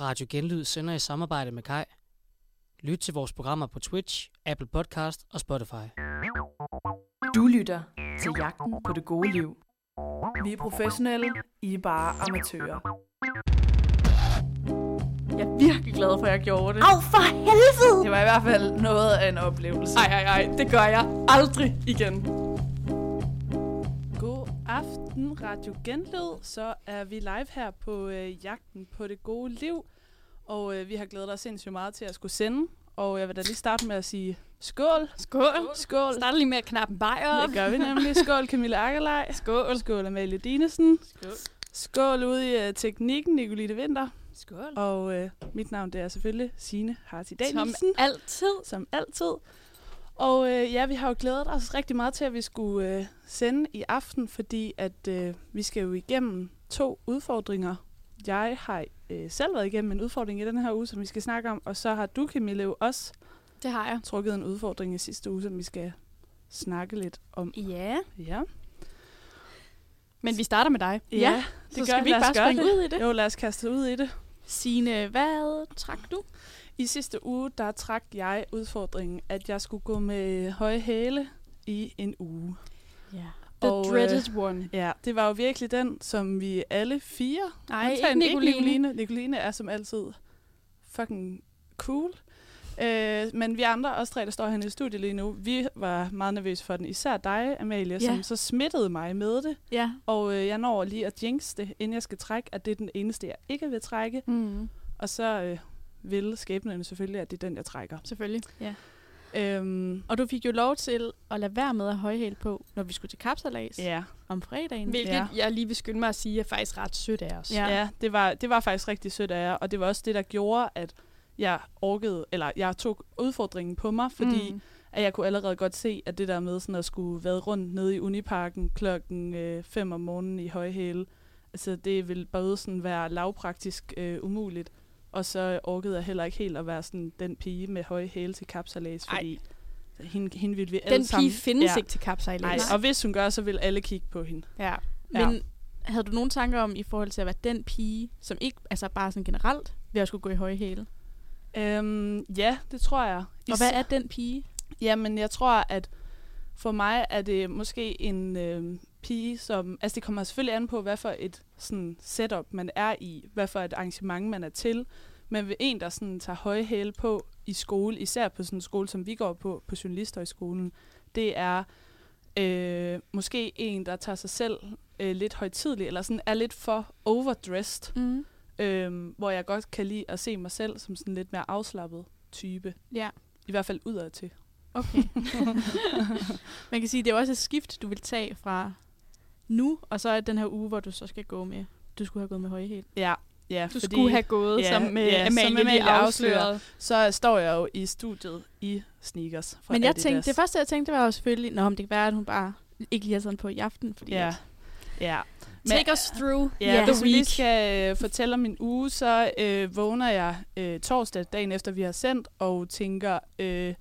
Radio Genlyd sender i samarbejde med Kai. Lyt til vores programmer på Twitch, Apple Podcast og Spotify. Du lytter til Jagten på det gode liv. Vi er professionelle, I er bare amatører. Jeg er virkelig glad for, at jeg gjorde det. Au, for helvede! Det var i hvert fald noget af en oplevelse. Ej, ej, ej, det gør jeg aldrig igen. Radio Genlyd. Så er vi live her på øh, Jagten på det gode liv. Og øh, vi har glædet os sindssygt meget til at skulle sende. Og jeg vil da lige starte med at sige skål. Skål. Skål. Start lige med at knappe en bajer op. Det gør vi nemlig. Skål Camilla Akkerlej. Skål. Skål Amalie Dinesen. Skål. Skål ude i uh, teknikken, Nicoline Vinter. Skål. Og øh, mit navn det er selvfølgelig Signe Harti Som Danielsen. altid. Som altid. Og øh, ja, vi har jo glædet os rigtig meget til, at vi skulle øh, sende i aften, fordi at øh, vi skal jo igennem to udfordringer. Jeg har øh, selv været igennem en udfordring i den her uge, som vi skal snakke om, og så har du, Camille, jo også Det har jeg. trukket en udfordring i sidste uge, som vi skal snakke lidt om. Ja. Ja, Men vi starter med dig. ja det så skal vi ikke bare springe ud i det? Jo, lad os kaste ud i det. Signe, hvad trak du? I sidste uge, der trak jeg udfordringen, at jeg skulle gå med høje hæle i en uge. Ja. The Og, øh, dreaded one. Ja, det var jo virkelig den, som vi alle fire... Nej, ikke Nicoline. Nicoline. Nicoline er som altid fucking cool. Øh, men vi andre, os tre, der står her i studiet lige nu, vi var meget nervøse for den. Især dig, Amalie, Ja. som så smittede mig med det. Ja. Og øh, jeg når lige at jinx det, inden jeg skal trække, at det er den eneste, jeg ikke vil trække. Mm. Og så øh, vil skæbnen selvfølgelig, at det er den, jeg trækker. Selvfølgelig. Ja. Øhm, Og du fik jo lov til at lade være med at højhæl på, når vi skulle til kapsalas ja. om fredagen. Hvilket Ja. jeg lige vil skynde mig at sige, er faktisk ret sødt af os. Ja. Ja, det, var, det var faktisk rigtig sødt af jer, og det var også det, der gjorde, at jeg orkede, eller jeg tog udfordringen på mig, fordi mm. At jeg kunne allerede godt se, at det der med sådan at skulle være rundt nede i Uniparken klokken 5 om morgenen i højhæle, altså det ville både sådan være lavpraktisk øh, umuligt, og så orkede jeg heller ikke helt at være sådan den pige med høje hæle til kapsalas, Ej. fordi hende, hende ville vi alle Den sammen... pige findes ja. ikke til kapsejlads. Nej, og hvis hun gør, så vil alle kigge på hende. Ja. Ja. Men havde du nogle tanker om, i forhold til at være den pige, som ikke, altså bare sådan generelt, ved at skulle gå i høje hæle? Øhm, ja, det tror jeg. Og hvad er den pige? Jamen, jeg tror, at for mig er det måske en øh, pige, som... Altså, det kommer selvfølgelig an på, hvad for et sådan, setup man er i, hvad for et arrangement man er til. Men ved en, der sådan, tager høje hæle på i skole, især på sådan en skole, som vi går på, på Journalisthøjskolen, det er øh, måske en, der tager sig selv øh, lidt højtidligt, eller sådan er lidt for overdressed, Mm. øh, hvor jeg godt kan lide at se mig selv som sådan lidt mere afslappet type. Ja, I hvert fald udad til. okay. Man kan sige, det er også et skift, du vil tage fra nu, og så er den her uge, hvor du så skal gå med, du skulle have gået med høje hæl. Ja, ja Du fordi skulle have gået, ja, som, med ja, ja, som Amalie, Amalie afslørede. så står jeg jo i studiet i sneakers fra Men jeg Adidas. tænkte, det første, jeg tænkte, var jo selvfølgelig, nå, om det kan være, at hun bare ikke lige har sådan på i aften, fordi Ja, at, ja. Take us through Ja, hvis the vi lige week. skal øh, fortælle om min uge, så øh, vågner jeg øh, torsdag, dagen efter vi har sendt, og tænker, øh,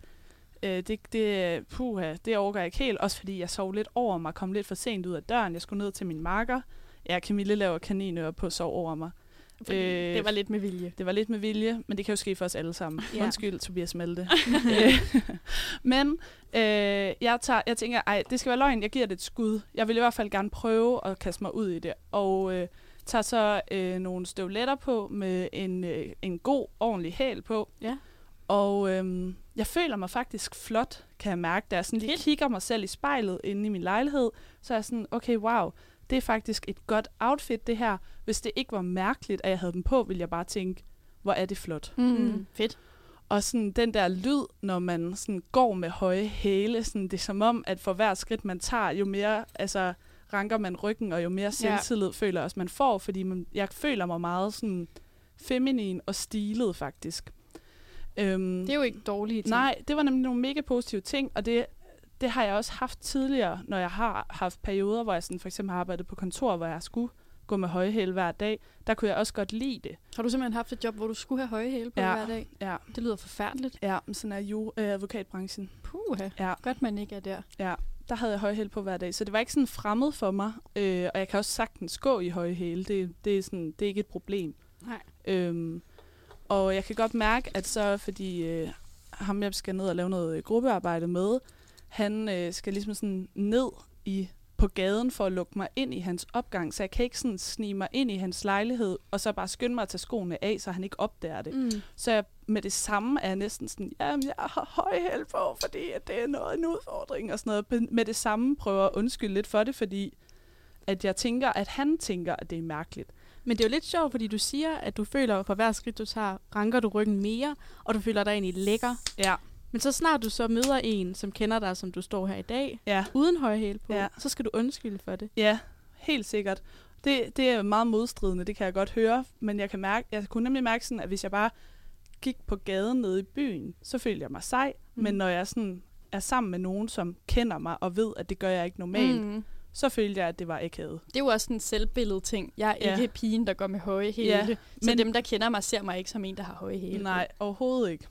øh, det, det, puha, det overgår jeg ikke helt. Også fordi jeg sov lidt over mig, kom lidt for sent ud af døren. Jeg skulle ned til min marker. Ja, Camille laver kaninører på at sove over mig. Fordi Øh, det var lidt med vilje. Det var lidt med vilje, men det kan jo ske for os alle sammen. Ja. Undskyld, Tobias Malte. Øh, men øh, jeg, tager, jeg tænker, ej, det skal være løgn, jeg giver det et skud. Jeg vil i hvert fald gerne prøve at kaste mig ud i det. Og øh, tager så øh, nogle støvletter på med en, øh, en god, ordentlig hæl på. Ja. Og øh, jeg føler mig faktisk flot, kan jeg mærke. Da jeg sådan lige Fedt. kigger mig selv i spejlet inde i min lejlighed, så er jeg sådan, okay, wow, det er faktisk et godt outfit, det her. Hvis det ikke var mærkeligt, at jeg havde dem på, ville jeg bare tænke, hvor er det flot. mm. Mm. fedt. Og sådan den der lyd, når man sådan går med høje hæle, sådan, det er som om, at for hver skridt, man tager, jo mere altså, ranker man ryggen, og jo mere selvtillid ja. føler jeg også, man får, fordi man, jeg føler mig meget sådan feminin og stilet, faktisk. Øhm, Det er jo ikke dårlige ting. Nej, det var nemlig nogle mega positive ting, og det, det har jeg også haft tidligere, når jeg har haft perioder, hvor jeg sådan for eksempel har arbejdet på kontor, hvor jeg skulle gå med høje hæle hver dag. Der kunne jeg også godt lide det. Har du simpelthen haft et job, hvor du skulle have høje hæle på Ja. hver dag? Ja, Det lyder forfærdeligt. ja men sådan er jo øh, advokatbranchen. Puha. Ja. Godt, man ikke er der. Ja, der havde jeg høje hæle på hver dag, så det var ikke sådan fremmed for mig. Øh, og jeg kan også sagtens gå i høje hæle. Det, det, er sådan, det er ikke et problem. Nej. Øhm, Og jeg kan godt mærke, at så fordi øh, ham, jeg skal ned og lave noget øh, gruppearbejde med, han øh, skal ligesom sådan ned i på gaden for at lukke mig ind i hans opgang, så jeg kan ikke sådan snige mig ind i hans lejlighed, og så bare skynde mig at tage skoene af, så han ikke opdager det. Mm. Så jeg, med det samme er jeg næsten sådan, jamen jeg har høj hæl på, fordi at det er noget en udfordring og sådan noget. Med det samme prøver jeg at undskylde lidt for det, fordi at jeg tænker, at han tænker, at det er mærkeligt. Men det er jo lidt sjovt, fordi du siger, at du føler, at for hver skridt du tager, ranker du ryggen mere, og du føler dig egentlig lækker. Ja. Men så snart du så møder en, som kender dig, som du står her i dag, Ja, uden høje hæl på, Ja. så skal du undskylde for det. ja helt sikkert. Det, det er meget modstridende, det kan jeg godt høre, men jeg kan mærke, jeg kunne nemlig mærke sådan, at hvis jeg bare gik på gaden nede i byen, så følte jeg mig sej, mm. men når jeg sådan er sammen med nogen, som kender mig og ved, at det gør jeg ikke normalt, mm. Så følte jeg, at det var akavet. Det er jo også en selvbillede ting. Jeg er Ja. ikke pigen, der går med høje hæle. Ja, Ja, så men- dem, der kender mig, ser mig ikke som en, der har høje hæle. Nej, overhovedet ikke.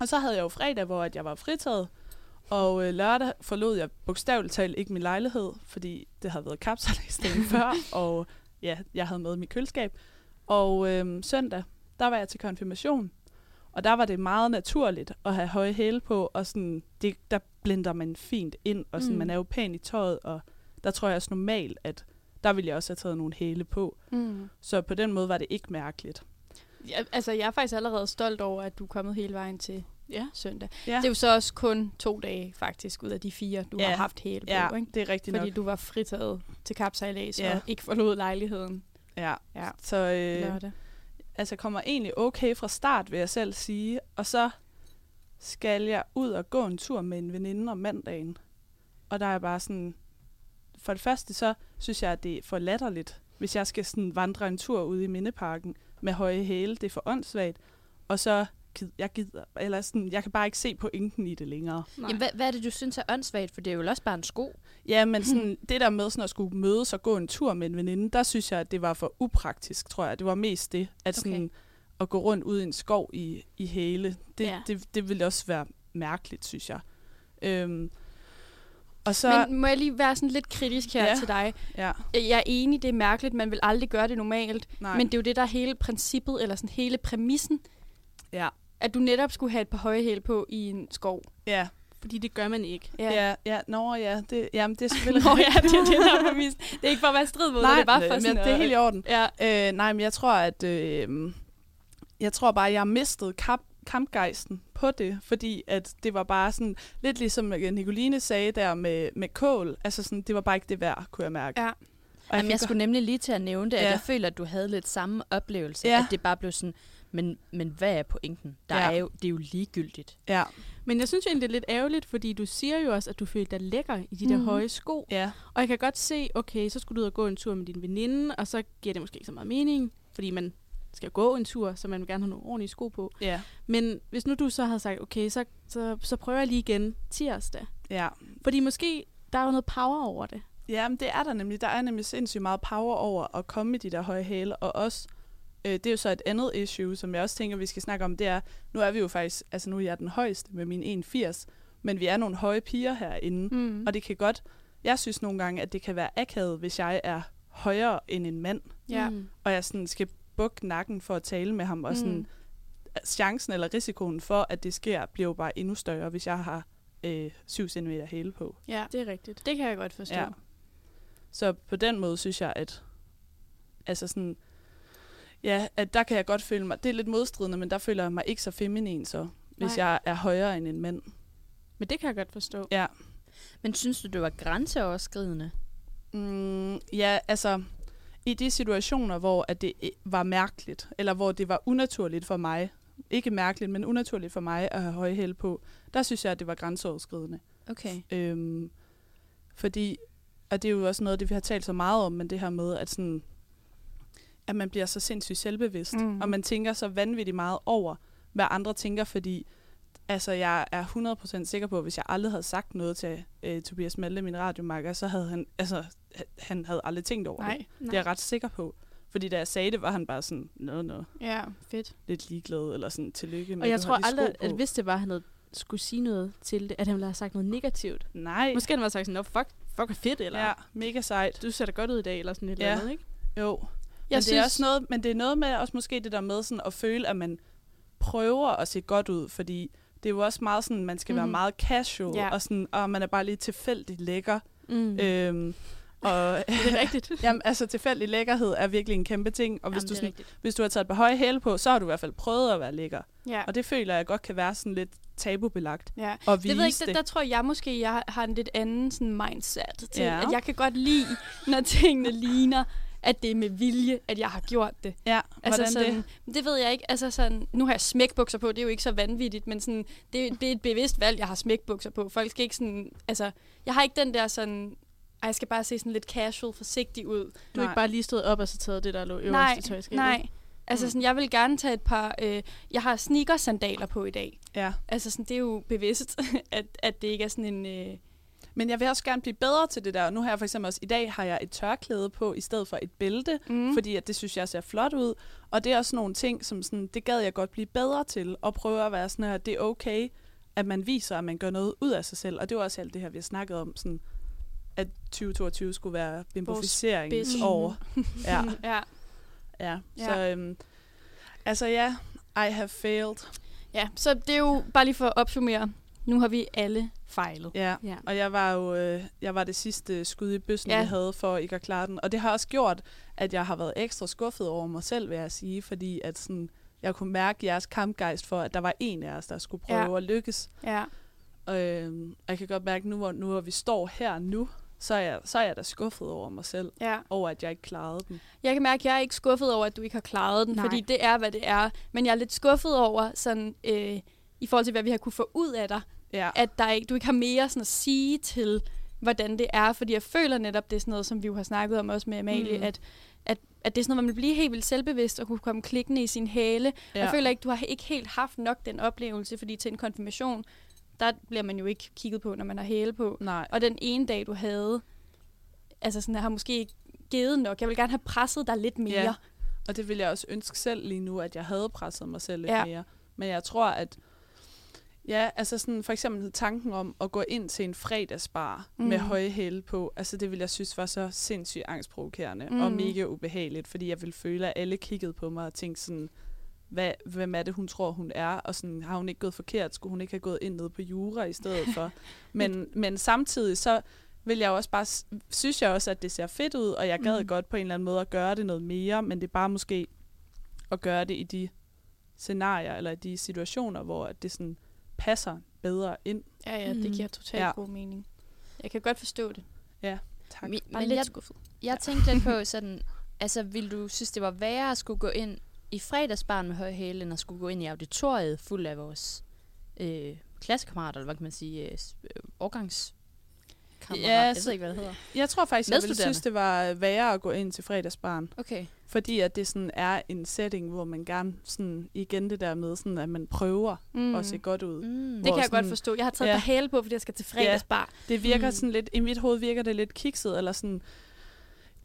Og så havde jeg jo fredag, hvor at jeg var fritaget, og øh, lørdag forlod jeg bogstaveligt talt ikke min lejlighed, fordi det havde været kapsalæs dagen før, og ja, jeg havde med mit køleskab. Og øh, søndag, der var jeg til konfirmation, og der var det meget naturligt at have høje hæle på, og sådan, det, der blender man fint ind, og sådan, mm. man er jo pæn i tøjet, og der tror jeg også normalt, at der ville jeg også have taget nogle hæle på. Mm. Så på den måde var det ikke mærkeligt. Ja, altså, jeg er faktisk allerede stolt over, at du er kommet hele vejen til Ja. søndag. Ja, Det er jo så også kun to dage, faktisk, ud af de fire, du Ja. har haft hæle på, ja ikke? det er rigtigt Fordi nok. du var fritaget til kapsejlads Ja. og ikke forlod lejligheden Ja. Ja. Så øh, lørdag. altså kommer egentlig okay fra start, vil jeg selv sige. Og så skal jeg ud og gå en tur med en veninde om mandagen. Og der er bare sådan... For det første, så synes jeg, at det er for latterligt, hvis jeg skal sådan vandre en tur ude i Mindeparken med høje hæle. Det er for åndssvagt. Og så jeg gider, eller sådan, jeg kan bare ikke se pointen i det længere. Nej. Jamen, hvad, hvad er det, du synes er åndssvagt? For det er jo også bare en sko. Ja, men sådan, det der med sådan at skulle mødes og gå en tur med en veninde, der synes jeg, at det var for upraktisk, tror jeg. Det var mest det, at sådan Okay. at gå rundt ud i en skov i, i hæle. Det, ja. det, det ville også være mærkeligt, synes jeg. Øhm, og så, Men må jeg lige være sådan lidt kritisk her Ja. til dig? ja, Jeg er enig, det er mærkeligt, man vil aldrig gøre det normalt. nej, Men det er jo det, der er hele princippet, eller sådan hele præmissen, ja, at du netop skulle have et par høje hæle på i en skov. ja, Fordi det gør man ikke. ja, ja, ja, nå, ja, det, jamen, det er selvfølgelig Nå ja, det er det, der er. Det er ikke for at være strid mod, nej, det er bare for sådan det er helt i orden. Ja. Øh, nej, men jeg tror, at øh, jeg tror bare, jeg har mistet kamp, kampgejsten på det, fordi at det var bare sådan, lidt ligesom øh, Nicoline sagde der med, med kål, altså sådan, det var bare ikke det værd, kunne jeg mærke. Ja. Og Jamen, fik jeg skulle nemlig lige til at nævne det, at Ja. jeg føler, at du havde lidt samme oplevelse. Ja. At det bare blev sådan, men, men hvad er pointen? Der Ja. er jo, det er jo ligegyldigt. Ja, Men jeg synes jo egentlig, det er lidt ærgerligt, fordi du siger jo også, at du følte dig lækker i de der Mhm. høje sko. ja, Og jeg kan godt se, okay, så skulle du ud og gå en tur med din veninde, og så giver det måske ikke så meget mening, fordi man skal gå en tur, så man vil gerne have nogle ordentlige sko på. ja, Men hvis nu du så havde sagt, okay, så, så, så prøver jeg lige igen tirsdag. ja. Fordi måske, der er jo noget power over det. Ja, men det er der nemlig. Der er nemlig sindssygt meget power over at komme i de der høje hæle, og også, øh, det er jo så et andet issue, som jeg også tænker, vi skal snakke om, det er, nu er vi jo faktisk, altså nu er jeg den højeste med min 1,80, men vi er nogle høje piger herinde, Mm. og det kan godt, jeg synes nogle gange, at det kan være akavet, hvis jeg er højere end en mand, Ja. Mm. og jeg sådan skal bukke nakken for at tale med ham, og sådan, Mm. chancen eller risikoen for, at det sker, bliver jo bare endnu større, hvis jeg har øh, 7 cm hæle på. ja, Det er rigtigt. det kan jeg godt forstå. Ja. Så på den måde synes jeg, at altså sådan, ja, at der kan jeg godt føle mig, det er lidt modstridende, men der føler jeg mig ikke så feminin så, hvis Nej. jeg er højere end en mand. Men det kan jeg godt forstå. Ja. Men synes du, det var grænseoverskridende? Mm, ja, altså i de situationer, hvor at det var mærkeligt, eller hvor det var unaturligt for mig, ikke mærkeligt, men unaturligt for mig at have høje hæl på, der synes jeg, at det var grænseoverskridende. Okay. Øhm, fordi, og det er jo også noget, det vi har talt så meget om, men det her med, at, sådan, at man bliver så sindssygt selvbevidst, mm. og man tænker så vanvittigt meget over, hvad andre tænker, fordi altså, jeg er 100% sikker på, at hvis jeg aldrig havde sagt noget til øh, Tobias Malte, min radiomarker, så havde han, altså, han- havde aldrig tænkt over Nej. det. Det er jeg ret sikker på. Fordi da jeg sagde det, var han bare sådan, nå, nå, Ja, fedt. lidt ligeglad, eller sådan, tillykke med, Og jeg tror aldrig, at hvis det var, at han havde skulle sige noget til det, at han ville have sagt noget negativt. Nej, Måske han have sagt sådan, fuck, fuck er fedt, eller ja, mega sejt. du ser da godt ud i dag, eller sådan et Ja. eller andet, ikke? Jo, Jeg men synes, det er også noget, men det er noget med også måske det der med sådan at føle, at man prøver at se godt ud, fordi det er jo også meget sådan, man skal mm. være Mhm. meget casual, Ja. og, sådan, og man er bare lige tilfældigt lækker. Mm. Øhm, og Det er rigtigt. jamen, altså, tilfældig lækkerhed er virkelig en kæmpe ting, og hvis, Jamen, du, sådan, rigtigt. hvis du har taget et par høje hæle på, så har du i hvert fald prøvet at være lækker. ja. Og det føler jeg godt kan være sådan lidt tabubelagt ja. at vise Det ved jeg ikke, det. der, der tror jeg måske, jeg har en lidt anden sådan mindset til, ja. at jeg kan godt lide, når tingene ligner, at det er med vilje, at jeg har gjort det. Ja, Altså hvordan sådan, det? det? ved jeg ikke. Altså sådan, nu har jeg smækbukser på, det er jo ikke så vanvittigt, men sådan, det, det er et bevidst valg, jeg har smækbukser på. Folk skal ikke sådan, altså, jeg har ikke den der sådan, ej, jeg skal bare se sådan lidt casual, forsigtig ud. Du har ikke bare lige stået op og så taget det, der lå øverst nej, i tøjskabet. nej. Altså Mm. sådan, jeg vil gerne tage et par, øh, jeg har sneakersandaler på i dag. Ja. Altså sådan, det er jo bevidst, at, at det ikke er sådan en... Øh, Men jeg vil også gerne blive bedre til det der. Nu har jeg for eksempel også, i dag har jeg et tørklæde på, i stedet for et bælte, mm. fordi at det synes jeg ser flot ud. Og det er også nogle ting, som sådan, det gad jeg godt blive bedre til, og prøve at være sådan her, det er okay, at man viser, at man gør noget ud af sig selv. Og det var også alt det her, vi har snakket om, sådan, at 2022 skulle være bimboficeringsår. Ja, ja. ja. Ja. Så øhm, altså ja, I have failed. ja, så det er jo bare lige for at opsummere. Nu har vi alle fejlet. Ja. Ja. Og jeg var jo øh, jeg var det sidste skud i bøssen, Ja. jeg havde for ikke at klare den. Og det har også gjort, at jeg har været ekstra skuffet over mig selv, vil jeg sige. Fordi at sådan, jeg kunne mærke jeres kampgejst for, at der var en af os, der skulle prøve Ja. at lykkes. Ja. Og øh, jeg kan godt mærke, nu hvor, nu hvor vi står her nu, så er, jeg, så er jeg da skuffet over mig selv. ja. Over at jeg ikke klarede den. Jeg kan mærke, at jeg er ikke skuffet over, at du ikke har klaret den. Nej. fordi det er, hvad det er. Men jeg er lidt skuffet over, sådan, øh, i forhold til, hvad vi har kunne få ud af dig, Ja. at der ikke, du ikke har mere sådan at sige til, hvordan det er. Fordi jeg føler netop, det er sådan noget, som vi jo har snakket om også med Amalie, Mm. at, at, at det er sådan noget, man vil blive helt vildt selvbevidst og kunne komme klikkende i sin hale. Ja. Jeg føler ikke, du har ikke helt haft nok den oplevelse, fordi til en konfirmation, der bliver man jo ikke kigget på, når man har hæle på. Nej. Og den ene dag, du havde, altså sådan, har måske ikke givet nok. Jeg vil gerne have presset dig lidt mere. Ja. Og det vil jeg også ønske selv lige nu, at jeg havde presset mig selv lidt ja. mere. Men jeg tror, at ja, altså sådan for eksempel tanken om at gå ind til en fredagsbar mm. med høje hæle på, altså det ville jeg synes var så sindssygt angstprovokerende mm. Og mega ubehageligt, fordi jeg ville føle, at alle kiggede på mig og tænkte sådan, hvad, hvem er det, hun tror, hun er? Og sådan, har hun ikke gået forkert? Skulle hun ikke have gået ind nede på jura i stedet for? men, men samtidig så vil jeg også bare, synes jeg også, at det ser fedt ud, og jeg gad mm. godt på en eller anden måde at gøre det noget mere, men det er bare måske at gøre det i de scenarier, eller i de situationer, hvor det sådan passer bedre ind. Ja, ja, det Mhm. giver totalt Ja. ja. god mening. Jeg kan godt forstå det. Tak. Mi- Bare men lidt jeg, skuffet. jeg tænkte lidt på sådan, altså vil du synes, det var værre at skulle gå ind i fredagsbarn med høje hæle, end at skulle gå ind i auditoriet fuld af vores øh, klassekammerater, eller hvad kan man sige, øh, s- årgangs Ja, jeg ved ikke, hvad det hedder. Jeg tror faktisk, jeg ville synes, det var værre at gå ind til fredagsbarn. Okay. Fordi at det sådan er en setting, hvor man gerne sådan, igen det der med, sådan, at man prøver Mm. at se godt ud. Mm. Det kan jeg godt sådan- forstå. Jeg har taget Ja. ja. hæle på, fordi jeg skal til fredagsbar. Det virker Mm. sådan lidt, i mit hoved virker det lidt kikset, eller sådan,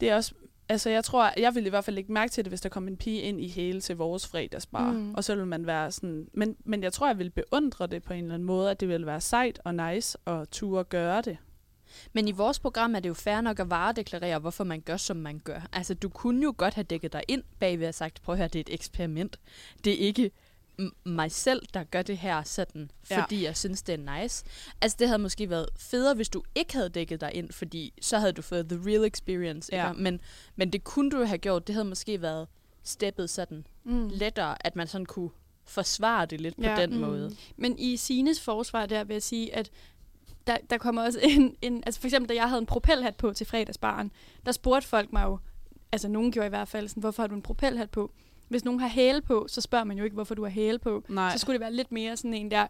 det er også, altså jeg tror, jeg ville i hvert fald lægge mærke til det, hvis der kom en pige ind i hele til vores fredagsbar, Mm. og så ville man være sådan, men, men jeg tror, jeg ville beundre det på en eller anden måde, at det ville være sejt og nice og ture gøre det. Men i vores program er det jo fair nok at varedeklarere, hvorfor man gør, som man gør. Altså, du kunne jo godt have dækket dig ind bagved og sagt, prøv at høre, det er et eksperiment. Det er ikke mig selv, der gør det her sådan, Ja. fordi jeg synes, det er nice. Altså, det havde måske været federe, hvis du ikke havde dækket dig ind, fordi så havde du fået the real experience. Ja. Ikke? Men, men det kunne du have gjort. Det havde måske været steppet sådan Mm. lettere, at man sådan kunne forsvare det lidt på Ja. den Mm. måde. Men i Sines forsvar der vil jeg sige, at der, der kommer også en, en... Altså for eksempel, da jeg havde en propelhat på til fredagsbaren, der spurgte folk mig jo, altså nogen gjorde i hvert fald sådan, hvorfor har du en propelhat på? Hvis nogen har hæle på, så spørger man jo ikke, hvorfor du har hæle på. Nej. Så skulle det være lidt mere sådan en der,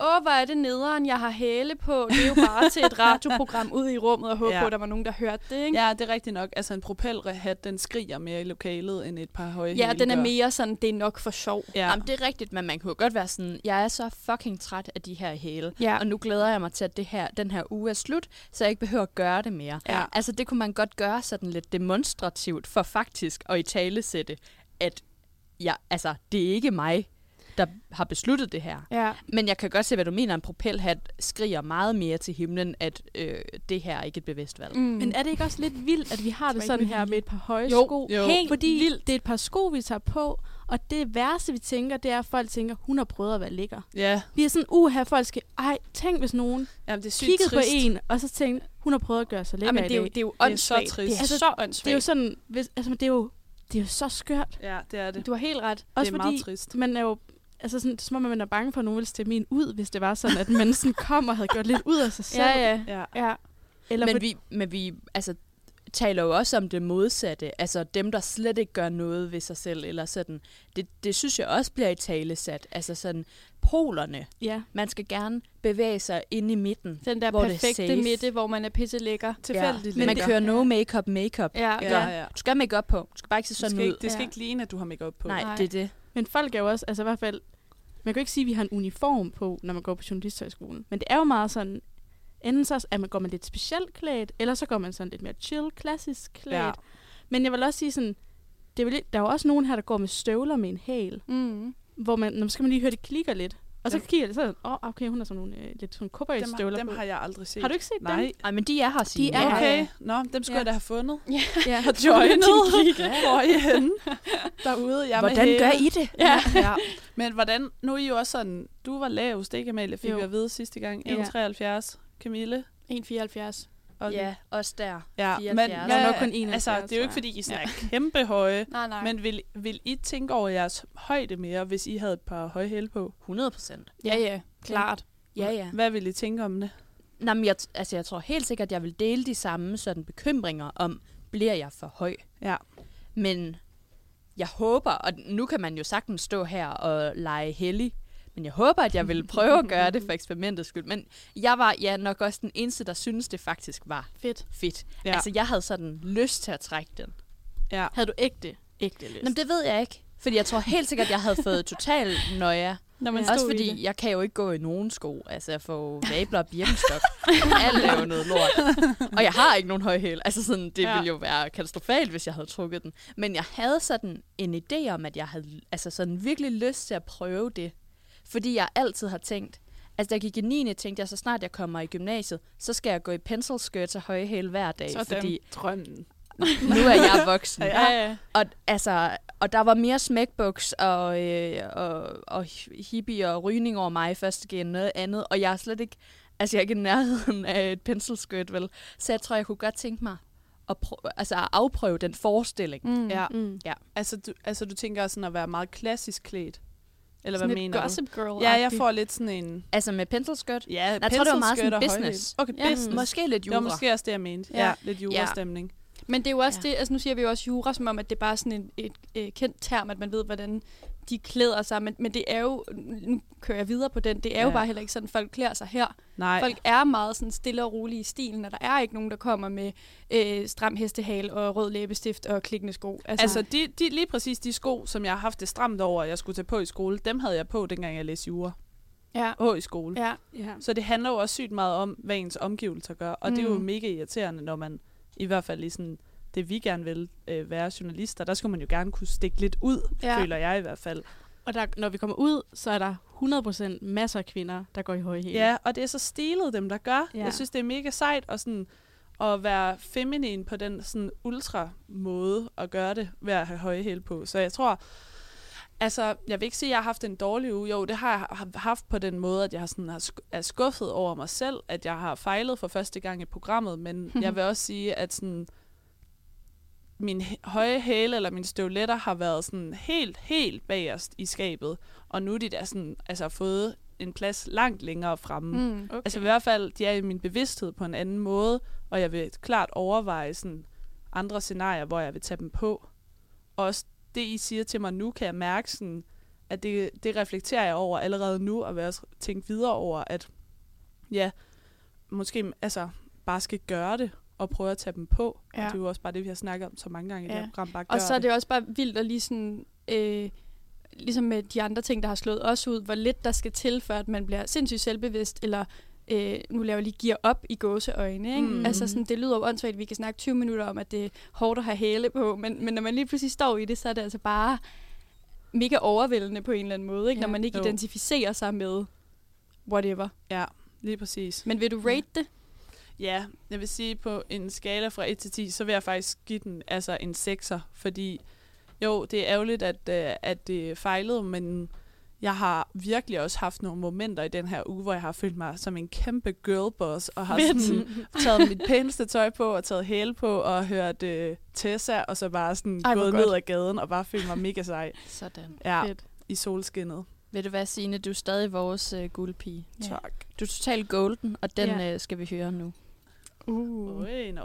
åh, hvor er det nederen, jeg har hæle på. Det er jo bare til et radioprogram ud i rummet og håbe Ja. på, at der var nogen, der hørte det, ikke? Ja, det er rigtigt nok. Altså en propelhat, den skriger mere i lokalet, end et par høje ja hæle den er gør. mere sådan, det er nok for sjov. Ja. Jamen, det er rigtigt, men man kunne godt være sådan, jeg er så fucking træt af de her hæle. Ja. Og nu glæder jeg mig til, at det her, den her uge er slut, så jeg ikke behøver at gøre det mere. Ja. Altså, det kunne man godt gøre sådan lidt demonstrativt for faktisk at i tale sætte, at ja, altså, det er ikke mig. Der har besluttet det her. Ja. Men jeg kan godt se, hvad du mener. En propelhat skriger meget mere til himlen, at øh, det her er ikke et bevidst valg. Mm. Men er det ikke også lidt vildt, at vi har det sådan her med et par høje Jo, sko? jo. Helt Fordi vildt. det er et par sko, vi tager på, og det værste, vi tænker, det er, at folk tænker, hun har prøvet at være lækker. Ja, Vi er sådan, uha, folk skal, ej, tænk hvis nogen Jamen, det er sygt kiggede på trist. en, og så tænkte, hun har prøvet at gøre sig lækker ja, men i det er jo, det er jo Det er så åndssvagt. trist. Det er Altså, så åndssvagt. Det er jo sådan, hvis, altså, det er jo, det er jo så skørt. Ja, det er det. Du har helt ret. Også det er fordi, meget trist. man er jo, altså sådan, det er som om, man er bange for, at nogen vil stemme en ud, hvis det var sådan, at mennesken kom og havde gjort lidt ud af sig selv. Ja, ja. Ja. ja. Eller Men for, vi, men vi altså, taler jo også om det modsatte. Altså dem, der slet ikke gør noget ved sig selv. Eller sådan. Det, det synes jeg også bliver i tale sat. Altså sådan polerne. ja. Man skal gerne bevæge sig ind i midten. Den der Hvor det er perfekte safe. midte, hvor man er pisse lækker. Tilfældigt Men man kører no make-up makeup. Ja, Ja, ja. ja. Du skal have make-up på. Du skal bare ikke se Det sådan skal, ikke, ud. det skal Ja. ikke ligne, at du har makeup på. Nej, Nej. det er det. Men folk er jo også, altså i hvert fald, man kan jo ikke sige, at vi har en uniform på, når man går på journalisthøjskolen. Men det er jo meget sådan, enten så er man, går man lidt specielt klædt, eller så går man sådan lidt mere chill, klassisk klædt. Ja. Men jeg vil også sige sådan, det er vel, der er jo også nogen her, der går med støvler med en hæl, Mm. hvor man, når man skal man lige høre, det klikker lidt. Og så Dem- kigger det så, åh, oh, okay, hun har sådan nogle øh, lidt sådan Dem, cowboy-støvler dem på. har jeg aldrig set. Har du ikke set Nej. dem? Ej, men de er her, Signe. er her. Okay, nå, dem skulle Ja. jeg da have fundet. Ja. Har joinet. Hvor er I henne? Derude. Jeg er med Hvordan hæle. gør I det? Ja. ja. Men hvordan, nu er I jo også sådan, du var lavest, ikke Amalie, fik Jo. vi at vide sidste gang. Ja. 1,73. Camille. 1,74. Og Ja, også der. ja. 74. Men, Jeg hvad, nok kun 71, altså, det er jo ikke, fordi I sådan er kæmpe høje. Nej, nej. Men vil, vil I tænke over jeres højde mere, hvis I havde et par høje hæle på? 100 procent. ja, ja. Klart. Ja, ja. Hvad vil I tænke om det? Nå, men jeg, altså, jeg tror helt sikkert, at jeg vil dele de samme sådan, bekymringer om, bliver jeg for høj? Ja. Men jeg håber, og nu kan man jo sagtens stå her og lege heldig, men jeg håber, at jeg vil prøve at gøre det for eksperimentets skyld. Men jeg var ja, nok også den eneste, der synes det faktisk var Fedt. fedt. Ja. Altså, jeg havde sådan lyst til at trække den. Ja. Havde du ægte, ægte lyst? Nå, men det ved jeg ikke. Fordi jeg tror helt sikkert, at jeg havde fået total nøje. Når man Ja. Også fordi, jeg kan jo ikke gå i nogen sko. Altså, jeg får vabler og birkenstok. Alt er jo noget lort. Og jeg har ikke nogen høj hæl. Altså, sådan, det ja. ville jo være katastrofalt, hvis jeg havde trukket den. Men jeg havde sådan en idé om, at jeg havde altså sådan virkelig lyst til at prøve det. Fordi jeg altid har tænkt, altså da jeg gik i 9. tænkte jeg, så snart jeg kommer i gymnasiet, så skal jeg gå i pencil skirts og høje hæl hver dag. Sådan Fordi drømmen. nu er jeg voksen. Ja. Ja, ja. Og, altså, og der var mere smækbuks og, øh, og, og hippie og rygning over mig i første gen end noget andet. Og jeg er slet ikke, altså jeg er ikke i nærheden af et penselskørt, vel? Så jeg tror, jeg kunne godt tænke mig at, prøve, altså at afprøve den forestilling. Mm. Ja. Mm. Altså du, altså, du tænker sådan at være meget klassisk klædt? Eller Sådan hvad mener gossip girl du? Ja, jeg får lidt sådan en... Altså med penselskørt? Ja, Jeg tror, det var meget sådan business. Okay, Ja, business. Måske lidt Det var jura. måske også det, jeg mente. Ja, Ja. ja lidt jurastemning. Men det er jo også Ja. ja. det, altså nu siger vi jo også jura, som om, at det er bare sådan en, et, et kendt term, at man ved, hvordan de klæder sig. Men, men det er jo, nu kører jeg videre på den, det er jo Ja. bare heller ikke sådan, folk klæder sig her. Nej, Folk er meget sådan stille og rolige i stilen, og der er ikke nogen, der kommer med øh, stram hestehal og rød læbestift og klikkende sko. Altså, altså de, de, lige præcis de sko, som jeg har haft det stramt over, jeg skulle tage på i skole, dem havde jeg på, dengang jeg læste jura. ja, Og i skole. ja, Ja. Så det handler jo også sygt meget om, hvad ens omgivelser gør. Og mm. det er jo Mm. mega irriterende, når man i hvert fald i sådan, det vi gerne vil øh, være journalister, der skulle man jo gerne kunne stikke lidt ud, Ja. føler jeg i hvert fald. Og der, når vi kommer ud, så er der 100% masser af kvinder, der går i høje hæle. Ja, og det er så stilet dem, der gør. Ja. Jeg synes, det er mega sejt at, sådan, at være feminin på den sådan ultra måde at gøre det ved at have høje hæl på. Så jeg tror, altså, jeg vil ikke sige, at jeg har haft en dårlig uge. Jo, det har jeg ha- haft på den måde, at jeg sådan er skuffet over mig selv, at jeg har fejlet for første gang i programmet. Men jeg vil også sige, at sådan, min høje hæle eller mine støvletter har været sådan helt, helt bagerst i skabet. Og nu er de der sådan, altså fået en plads langt længere fremme. Mm. mm. Okay. Altså i hvert fald, de er i min bevidsthed på en anden måde, og jeg vil klart overveje sådan andre scenarier, hvor jeg vil tage dem på. Og også det, I siger til mig nu, kan jeg mærke sådan, at det, det reflekterer jeg over allerede nu, og vil også tænke videre over, at ja, måske altså bare skal gøre det, og prøve at tage dem på. Ja. Ja. Og det er jo også bare det, vi har snakket om så mange gange i det Ja. her program. Bare Og så er det også bare vildt at lige sådan, øh, ligesom med de andre ting, der har slået os ud, hvor lidt der skal til, for at man bliver sindssygt selvbevidst, eller øh, nu laver jeg lige gear op i gåseøjne. Ikke? Mm. Altså sådan, det lyder jo åndssvagt, at vi kan snakke 20 minutter om, at det er hårdt at have hæle på, men, men når man lige pludselig står i det, så er det altså bare mega overvældende på en eller anden måde, ikke? Ja. når man ikke Jo. identificerer sig med whatever. Ja, lige præcis. Men vil du rate det? Ja, jeg vil sige på en skala fra 1 til 10, så vil jeg faktisk give den altså en 6'er, fordi jo, det er ærgerligt, at, øh, at det fejlede, men jeg har virkelig også haft nogle momenter i den her uge, hvor jeg har følt mig som en kæmpe girlboss, og har sådan, taget mit pæneste tøj på, og taget hæle på, og hørt øh, Tessa, og så bare sådan Ej, gået godt. ned ad gaden, og bare følt mig mega sej. Sådan. Ja, Fedt. i solskinnet. Ved du hvad, Signe? Du er stadig vores uh, guldpige. Ja. Tak. Du er totalt golden, og den Ja. ja. uh, skal vi høre nu. Uh. Øj, en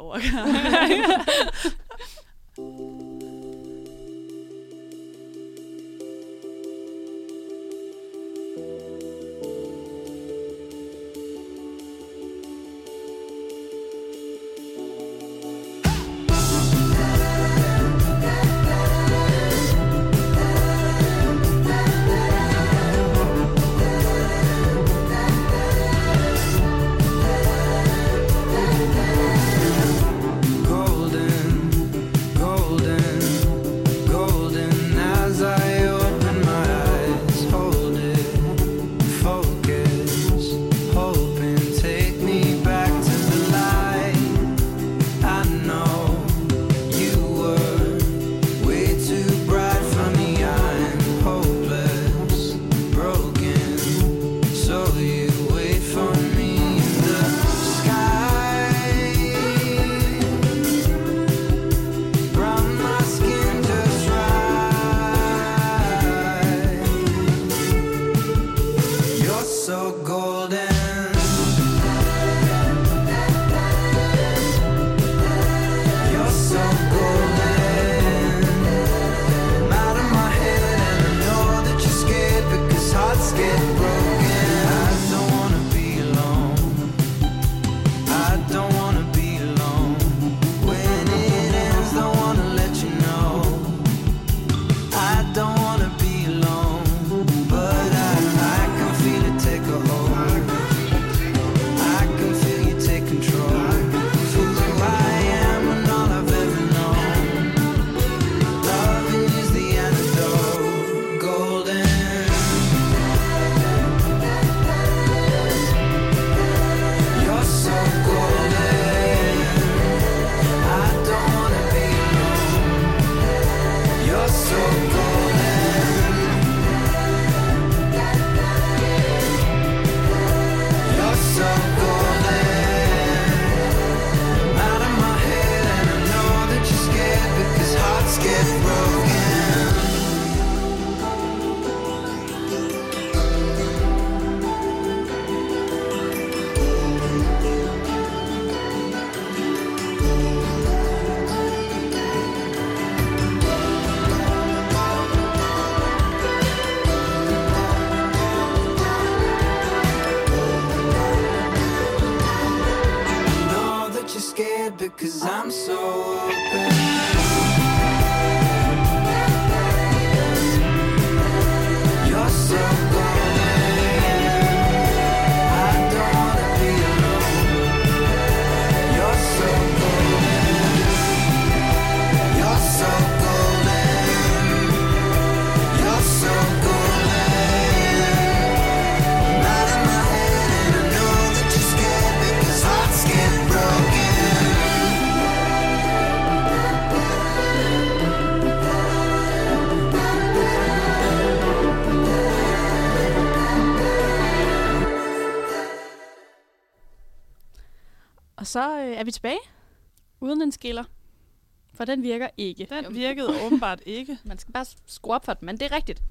Uden en skiller. For den virker ikke. Den virkede åbenbart ikke. Man skal bare skrue op for den, men det er rigtigt.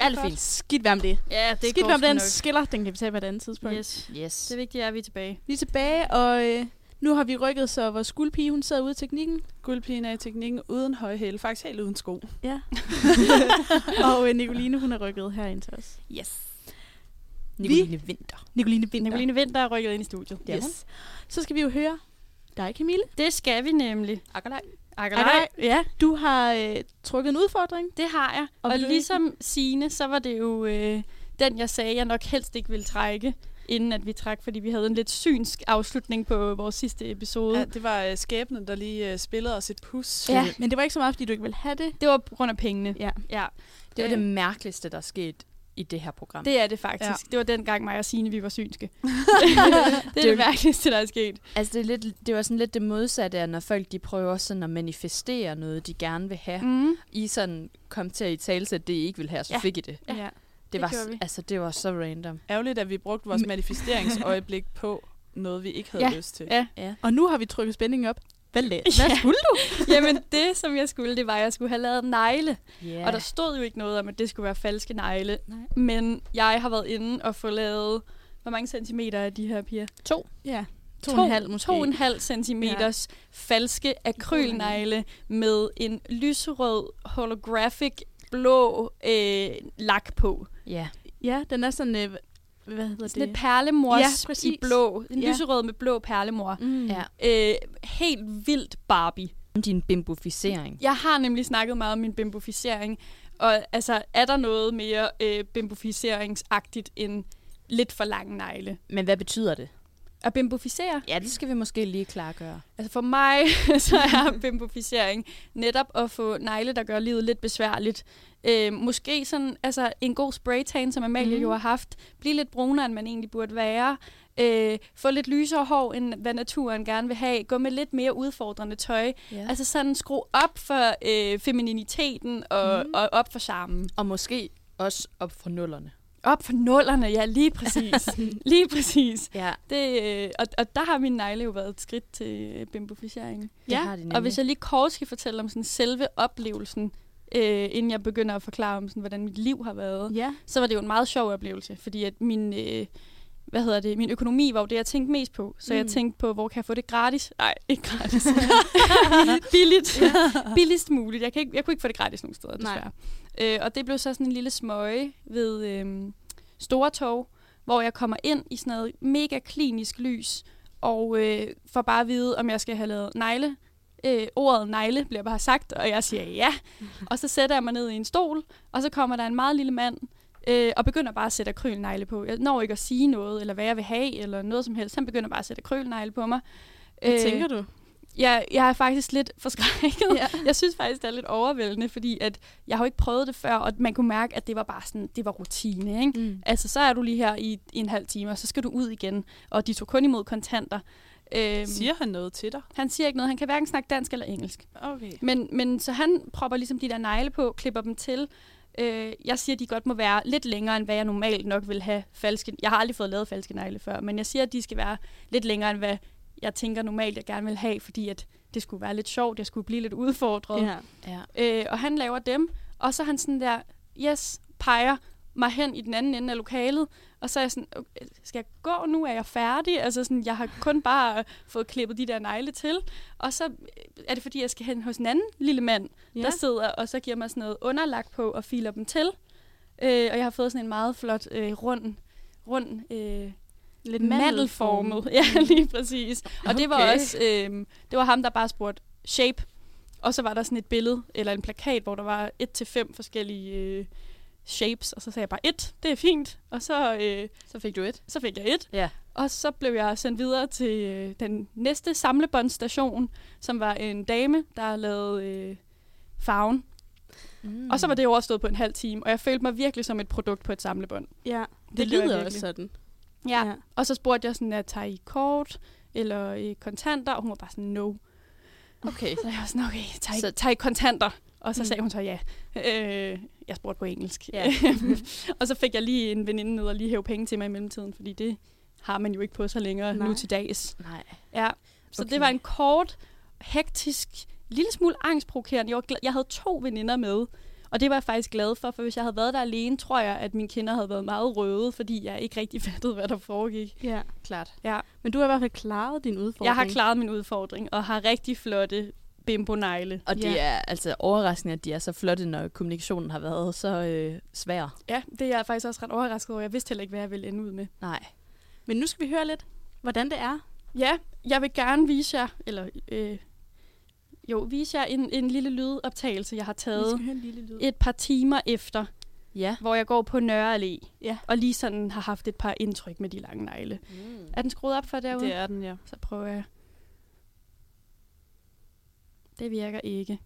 Alt er fint. Skidt være med det. Ja, det Skidt være med den skiller, den kan vi tage på et andet tidspunkt. Yes. Yes. Det vigtige er, at vi er tilbage. Vi er tilbage, og øh, nu har vi rykket, så vores guldpige, hun sidder ude i teknikken. Guldpigen er i teknikken uden højhæle, faktisk helt uden sko. Ja. og øh, Nicoline, hun er rykket herind til os. Yes. Nicoline Vinter. Nicoline Vinter. Nicoline Vinter er rykket ind i studiet. Yes. yes. Så skal vi jo høre dig, Camille. Det skal vi nemlig. Akkerlej. Akkerlej. Ja, du har øh, trukket en udfordring. Det har jeg. Og Og, ligesom Sine, så var det jo øh, den, jeg sagde, jeg nok helst ikke ville trække. inden at vi trak, fordi vi havde en lidt synsk afslutning på vores sidste episode. Ja, det var øh, skæbnen, der lige øh, spillede os et pus. Ja. Men det var ikke så meget, fordi du ikke ville have det. Det var på grund af pengene. Ja. ja. Det var Øh, det mærkeligste, der skete i det her program. Det er det faktisk. Ja. Det var den gang mig og Signe, vi var synske. det er det, det mærkeligste, der er sket. Altså, det, er lidt, det var sådan lidt det modsatte af, når folk de prøver sådan at manifestere noget, de gerne vil have. Mm. I sådan kom til at i tale det, I ikke ville have, så Ja. fik I det. Ja. ja. Det, det var, vi. altså, det var så random. Ærgerligt, at vi brugte vores manifesteringsøjeblik på noget, vi ikke havde Ja. lyst til. Ja. Ja. Og nu har vi trykket spændingen op. Hvad, la- Ja. hvad skulle du? Jamen, det som jeg skulle, det var, at jeg skulle have lavet negle. Yeah. Og der stod jo ikke noget om, at det skulle være falske negle. Nej. Men jeg har været inde og få lavet... Hvor mange centimeter er de her piger? to. Ja. To, To- en halv måske. To en halv centimeters ja. falske akrylnegle med en lyserød holographic blå øh, lak på. Ja. Ja, den er sådan, øh, hvad hedder Sådan et det? perlemors Ja, i blå. En Ja. lyserød med blå perlemor. Mm. ja. Øh, helt vildt Barbie. Din bimboficering. Jeg har nemlig snakket meget om min bimboficering. Og altså, er der noget mere øh, bimboficeringsagtigt end lidt for lange negle? Men hvad betyder det? At bimboficere? Ja, det skal vi måske lige klargøre. Altså for mig, så er bimboficering netop at få negle, der gør livet lidt besværligt. Øh, måske sådan, altså en god spraytan, som Amalie mm. jo har haft. Blive lidt brunere, end man egentlig burde være. Øh, få lidt lysere hår, end hvad naturen gerne vil have. Gå med lidt mere udfordrende tøj. Ja. Altså sådan skru op for øh, femininiteten og, mm. og op for charmen. Og måske også op for nullerne. Op for nullerne, ja, lige præcis. lige præcis. Ja, Det, øh, og, og der har min negle jo været et skridt til bimboficering. det Ja, har. Og hvis jeg lige kort skal fortælle om sådan selve oplevelsen, øh, inden jeg begynder at forklare om, sådan, hvordan mit liv har været, Ja. så var det jo en meget sjov oplevelse, fordi at min, øh, hvad hedder det, min økonomi var jo det, jeg tænkte mest på. Så mm. jeg tænkte på, hvor kan jeg få det gratis? Nej, ikke gratis. Billigt. Billigst muligt. Jeg, kan ikke, jeg kunne ikke få det gratis nogen steder, Nej. desværre. Øh, og det blev så sådan en lille smøge ved øh, Store Tog, hvor jeg kommer ind i sådan noget mega klinisk lys, og øh, får bare at vide, om jeg skal have lavet negle. Øh, ordet negle bliver bare sagt, og jeg siger ja. og så sætter jeg mig ned i en stol, og så kommer der en meget lille mand, øh, og begynder bare at sætte akrylnegle på. Jeg når ikke at sige noget, eller hvad jeg vil have, eller noget som helst. Han begynder bare at sætte akrylnegle på mig. Hvad øh, tænker du? Jeg, jeg er faktisk lidt forskrækket. Ja. Jeg synes faktisk, det er lidt overvældende, fordi at jeg har jo ikke prøvet det før, og man kunne mærke, at det var bare sådan, det var rutine, ikke? Mm. Altså, så er du lige her i, en halv time, og så skal du ud igen. Og de tog kun imod kontanter. Øhm, Siger han noget til dig? han siger ikke noget. Han kan hverken snakke dansk eller engelsk. Okay. Men, men så han propper ligesom de der negle på, klipper dem til. Øh, jeg siger, at de godt må være lidt længere, end hvad jeg normalt nok vil have falske. Jeg har aldrig fået lavet falske negle før, men jeg siger, at de skal være lidt længere, end hvad jeg tænker normalt, jeg gerne vil have, fordi at det skulle være lidt sjovt, jeg skulle blive lidt udfordret. Ja. Ja. Øh, og han laver dem, og så er han sådan der, yes, peger mig hen i den anden ende af lokalet, og så er jeg sådan, okay, skal jeg gå nu? Er jeg færdig? Altså sådan, jeg har kun bare fået klippet de der negle til, og så øh, er det fordi, jeg skal hen hos en anden lille mand, ja. der sidder og så giver mig sådan noget underlagt på og filer dem til. Øh, og jeg har fået sådan en meget flot øh, rund, rund øh, Lidt mandelformet. Ja, lige præcis. Og det var også, øh, det var ham, der bare spurgte shape. Og så var der sådan et billede, eller en plakat, hvor der var et til fem forskellige øh, shapes. Og så sagde jeg bare et, det er fint. Og så, øh, Så fik du et. så fik jeg et. Ja. Og så blev jeg sendt videre til øh, den næste samlebåndstation, som var en dame, der lavede øh, farven. Mm. Og så var det overstået på en halv time, og jeg følte mig virkelig som et produkt på et samlebånd. Ja, det, Det lyder også sådan. Ja. ja. Og så spurgte jeg sådan, at tager I kort eller i kontanter? Og hun var bare sådan, no. Okay. Så jeg var sådan, okay, tager I, Så- tager I kontanter? Og så Mm. sagde hun så ja. Øh, jeg spurgte på engelsk. Ja. og så fik jeg lige en veninde ned og lige hæve penge til mig i mellemtiden, fordi det har man jo ikke på så længere Nej. nu til dags. Nej. Ja. Så Okay. det var en kort, hektisk, lille smule angstprovokerende. Jeg, jeg havde to veninder med, og det var jeg faktisk glad for, for hvis jeg havde været der alene, tror jeg, at mine kinder havde været meget røde, fordi jeg ikke rigtig fattede, hvad der foregik. Ja. Klart. Ja. Men du har i hvert fald klaret din udfordring. Jeg har klaret min udfordring, og har rigtig flotte bimbo-negle. Og det Ja. er altså overraskende, at de er så flotte, når kommunikationen har været så øh, svær. Ja, det er jeg faktisk også ret overrasket over. Jeg vidste heller ikke, hvad jeg ville ende ud med. Nej. Men nu skal vi høre lidt, hvordan det er. Ja, jeg vil gerne vise jer, eller øh, jo, vise jer en, en lille lydoptagelse, jeg har taget skal høre en lille lyd. et par timer efter, Ja. hvor jeg går på Nørre Allé, Ja. og lige sådan har haft et par indtryk med de lange negle. Mm. Er den skruet op for derude? Det er den, ja. Så prøver jeg. Det virker ikke.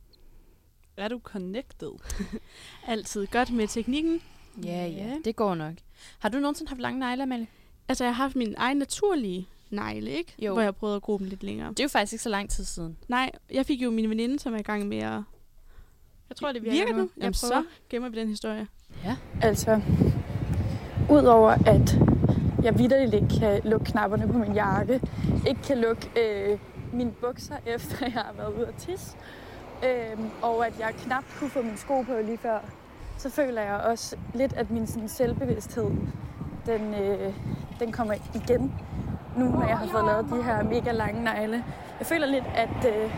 Er du connected? Altid godt med teknikken. Ja, ja, Ja. det går nok. Har du nogensinde haft lange negle, Amalie? Altså, jeg har haft min egen naturlige negle, ikke? Jo. Hvor jeg prøvede at gro dem lidt længere. Det er jo faktisk ikke så lang tid siden. Nej, jeg fik jo min veninde, som er i gang med at... Jeg tror, det virker, Virker nu. nu? Jeg Jamen, prøver. så gemmer vi den historie. Altså, udover at jeg vidderligt ikke kan lukke knapperne på min jakke, ikke kan lukke øh, mine bukser, efter jeg har været ude at tisse, øh, og at jeg knap kunne få mine sko på lige før, så føler jeg også lidt, at min sådan, selvbevidsthed, den, øh, den kommer igen, nu når jeg har fået lavet de her mega lange negle. Jeg føler lidt, at... Øh,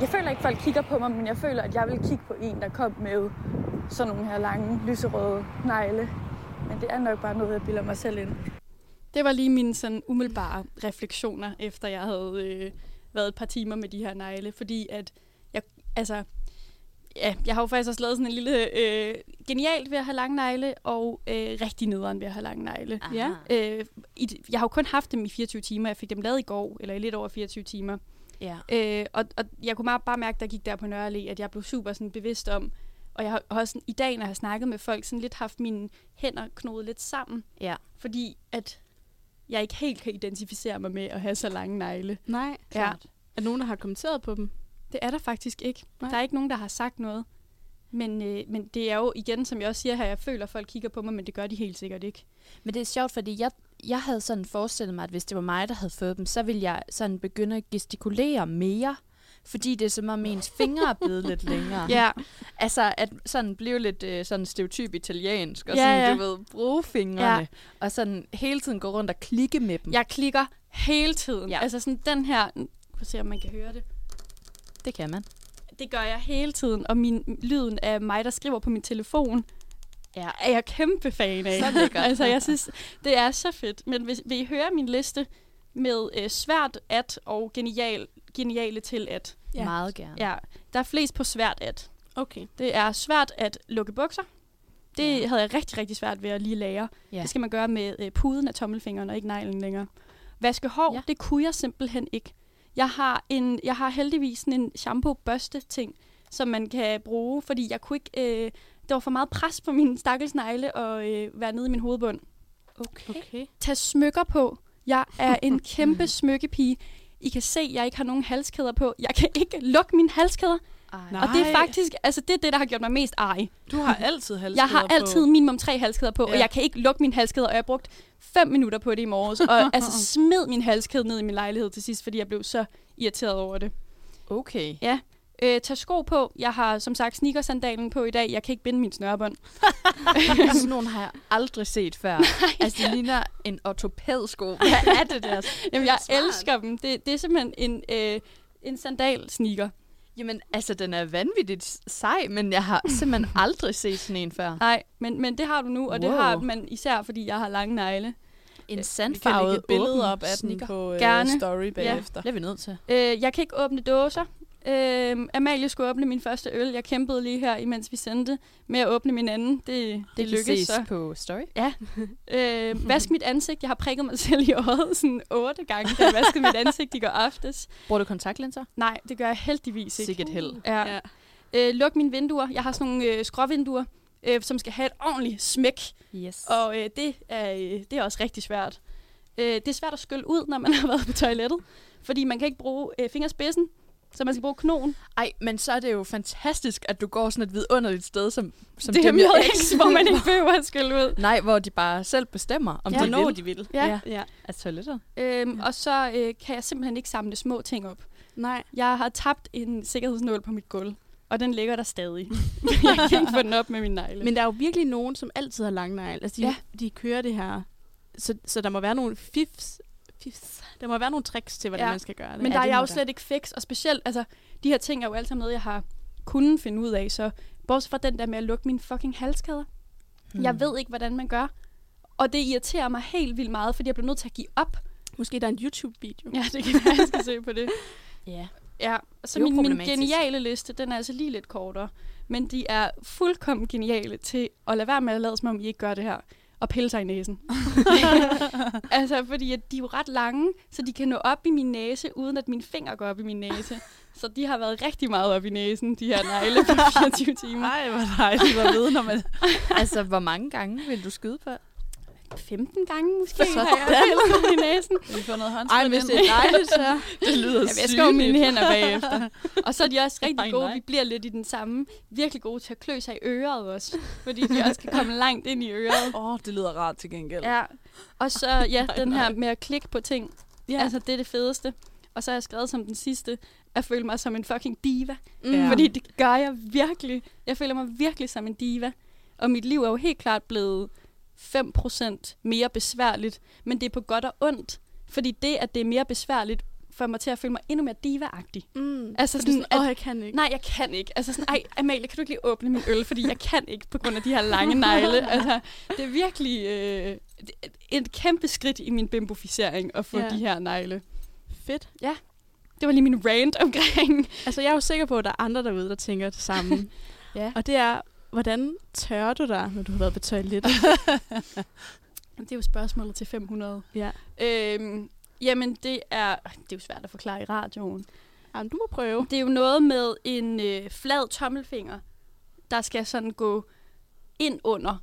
jeg føler ikke, at folk kigger på mig, men jeg føler, at jeg vil kigge på en, der kom med sådan nogle her lange, lyserøde negle. Men det er nok bare noget, jeg bilder mig selv ind. Det var lige mine sådan umiddelbare refleksioner, efter jeg havde øh, været et par timer med de her negle. Fordi at jeg, altså, ja, jeg har jo faktisk også lavet sådan en lille øh, genialt ved at have lange negle, og øh, rigtig nederen ved at have lange negle. Ja. Øh, i, jeg har jo kun haft dem i 24 timer. Jeg fik dem lavet i går, eller i lidt over 24 timer. Ja. Øh, og, og jeg kunne meget, bare mærke, da jeg gik der på Nørre Allé, at jeg blev super sådan, bevidst om, og jeg har også sådan, i dag, når jeg har snakket med folk, sådan lidt haft mine hænder knodet lidt sammen. Ja. Fordi at jeg ikke helt kan identificere mig med at have så lange negle. Nej, Klart. Er der nogen, der har kommenteret på dem? Det er der faktisk ikke. Nej. Der er ikke nogen, der har sagt noget. Men, øh, men det er jo igen, som jeg også siger her, jeg føler, at folk kigger på mig, men det gør de helt sikkert ikke. Men det er sjovt, fordi jeg, jeg havde sådan forestillet mig, at hvis det var mig, der havde fået dem, så ville jeg sådan begynde at gestikulere mere. Fordi det er som om ens fingre er blevet lidt længere. Ja, Altså at sådan blive lidt øh, sådan stereotyp italiensk, og Ja, sådan, ja. du ved, bruge fingrene. Ja. Og sådan hele tiden gå rundt og klikke med dem. jeg klikker hele tiden. Ja. Ja. Altså sådan den her, prøv at se, om man kan høre det. Det kan man. Det gør jeg hele tiden, og min lyden af mig, der skriver på min telefon, Ja. er jeg kæmpe fan af. Så lækkert. altså, jeg synes, det er så fedt. Men hvis, vil I høre min liste med øh, svært at og genial, geniale til at? Ja. Meget gerne. Ja, der er flest på svært at. Okay. Det er svært at lukke bukser. Det Ja. havde jeg rigtig, rigtig svært ved at lige lære. Ja. Det skal man gøre med øh, puden af tommelfingeren og ikke neglen længere. Vaske hår, ja. det kunne jeg simpelthen ikke. Jeg har, en, jeg har heldigvis sådan en shampoo-børste-ting, som man kan bruge, fordi jeg kunne ikke... Øh, der var for meget pres på mine stakkels negle og øh, være nede i min hovedbund. Okay. okay. Tag smykker på. Jeg er en kæmpe smykkepige. I kan se, at jeg ikke har nogen halskæder på. Jeg kan ikke lukke mine halskæder. Ej. Nej. Og det er faktisk, altså det er det, der har gjort mig mest ej. Du har altid halskæder Jeg har på. altid minimum tre halskæder på, ja. Ja. og jeg kan ikke lukke min halskæder, og jeg har brugt fem minutter på det i morges, og altså smed min halskæde ned i min lejlighed til sidst, fordi jeg blev så irriteret over det. Okay. Øh, tag sko på. Jeg har som sagt sneakersandalen på i dag. Jeg kan ikke binde min snørebånd. Sådan nogle har jeg aldrig set før. altså, det ligner en ortopædsko. Hvad er det der? Jamen, jeg Smart. elsker dem. Det, det er simpelthen en, øh, en sandal-sneaker. Jamen, altså, den er vanvittigt sej, men jeg har simpelthen aldrig set sådan en før. Nej, men, men det har du nu, og det Wow. har man især, fordi jeg har lange negle. En Vi kan lægge sandfarvet et billede op af sneaker. den på øh, Gerne. story bagefter. Det er vi nødt til. Øh, jeg kan ikke åbne dåser. Øh, Amalie skulle åbne min første øl. Jeg kæmpede lige her, imens vi sendte, med at åbne min anden. Det, det, Det lykkedes så. på story. Øh, vask mit ansigt. Jeg har prikket mig selv i øjet sådan otte gange, da jeg vaskede mit ansigt i går aftes. Bruger du kontaktlinser? Nej, det gør jeg heldigvis ikke. Sikkert held. Ja. Ja. Øh, luk mine vinduer. Jeg har sådan nogle øh, skråvinduer, øh, som skal have et ordentligt smæk. Yes. Og øh, det, er, øh, det er også rigtig svært. Øh, det er svært at skylle ud, når man har været på toilettet. Fordi man kan ikke bruge øh, fingerspidsen, så man skal bruge knogen. Ej, men så er det jo fantastisk, at du går sådan et vidunderligt sted, som, som det er med X. Hvor man ikke behøver at skylle ud. Nej, hvor de bare selv bestemmer, om Ja. de vil. de vil. Ja. Ja. ja. Af toiletter. Øhm, Og så øh, kan jeg simpelthen ikke samle små ting op. Nej. Jeg har tabt en sikkerhedsnål på mit gulv, og den ligger der stadig. jeg kan ikke få den op med min negle. Men der er jo virkelig nogen, som altid har lange negle. Altså, de, Ja. de kører det her. Så, så der må være nogle fifs, fifs. Der må være nogle tricks til, hvordan Ja. man skal gøre det. Men Ja, der er det jeg jo der. slet ikke fix, og specielt, altså, de her ting er jo alle sammen noget, jeg har kunnet finde ud af, så bortset fra den der med at lukke mine fucking halskæder. Hmm. Jeg ved ikke, hvordan man gør. Og det irriterer mig helt vildt meget, fordi jeg bliver nødt til at give op. Måske der er en YouTube-video. Ja, det kan være, jeg skal se på det. Ja. Ja, så er min, min geniale liste, den er altså lige lidt kortere. Men de er fuldkommen geniale til at lade være med at lade som om, I ikke gør det her. Og pille sig i næsen. altså, fordi at de er jo ret lange, så de kan nå op i min næse, uden at mine fingre går op i min næse. Så de har været rigtig meget op i næsen, de her negle på 24 timer. Nej, hvor dejligt at vide, når man... altså, hvor mange gange vil du skyde på? 15 gange måske Sådan. har jeg pillet i næsen. Vi får noget Ej, håndsprit hvis ind. det er dejligt, så... det lyder Jeg vasker mine hænder bagefter. Og så er de også rigtig Nej, gode. nej. Vi bliver lidt i den samme. Virkelig gode til at klø sig i øret også. Fordi de også kan komme langt ind i øret. Åh, oh, det lyder rart til gengæld. Ja. Og så ja, den her med at klikke på ting. Ja. Altså, det er det fedeste. Og så har jeg skrevet som den sidste, at føle mig som en fucking diva. Mm. Ja. Fordi det gør jeg virkelig. Jeg føler mig virkelig som en diva. Og mit liv er jo helt klart blevet 5% mere besværligt. Men det er på godt og ondt. Fordi det, at det er mere besværligt, får mig til at føle mig endnu mere diva-agtig. Mm. Altså sådan, sådan, åh, jeg kan ikke. Nej, jeg kan ikke. Altså sådan, ej, Amalie, kan du ikke lige åbne min øl? Fordi jeg kan ikke på grund af de her lange negle. Altså, det er virkelig øh, et- kæmpe skridt i min bimboficering at få Ja. ja. de her negle. Fedt. Det var lige min rant omkring. Altså, jeg er jo sikker på, at der er andre derude, der tænker det samme. Ja. Og det er, hvordan tørrer du dig, når du har været på toilettet? Det er jo spørgsmålet til 500. ja. Øhm, jamen, det er, det er jo svært at forklare i radioen. Jamen, du må prøve. Det er jo noget med en øh, flad tommelfinger, der skal sådan gå ind under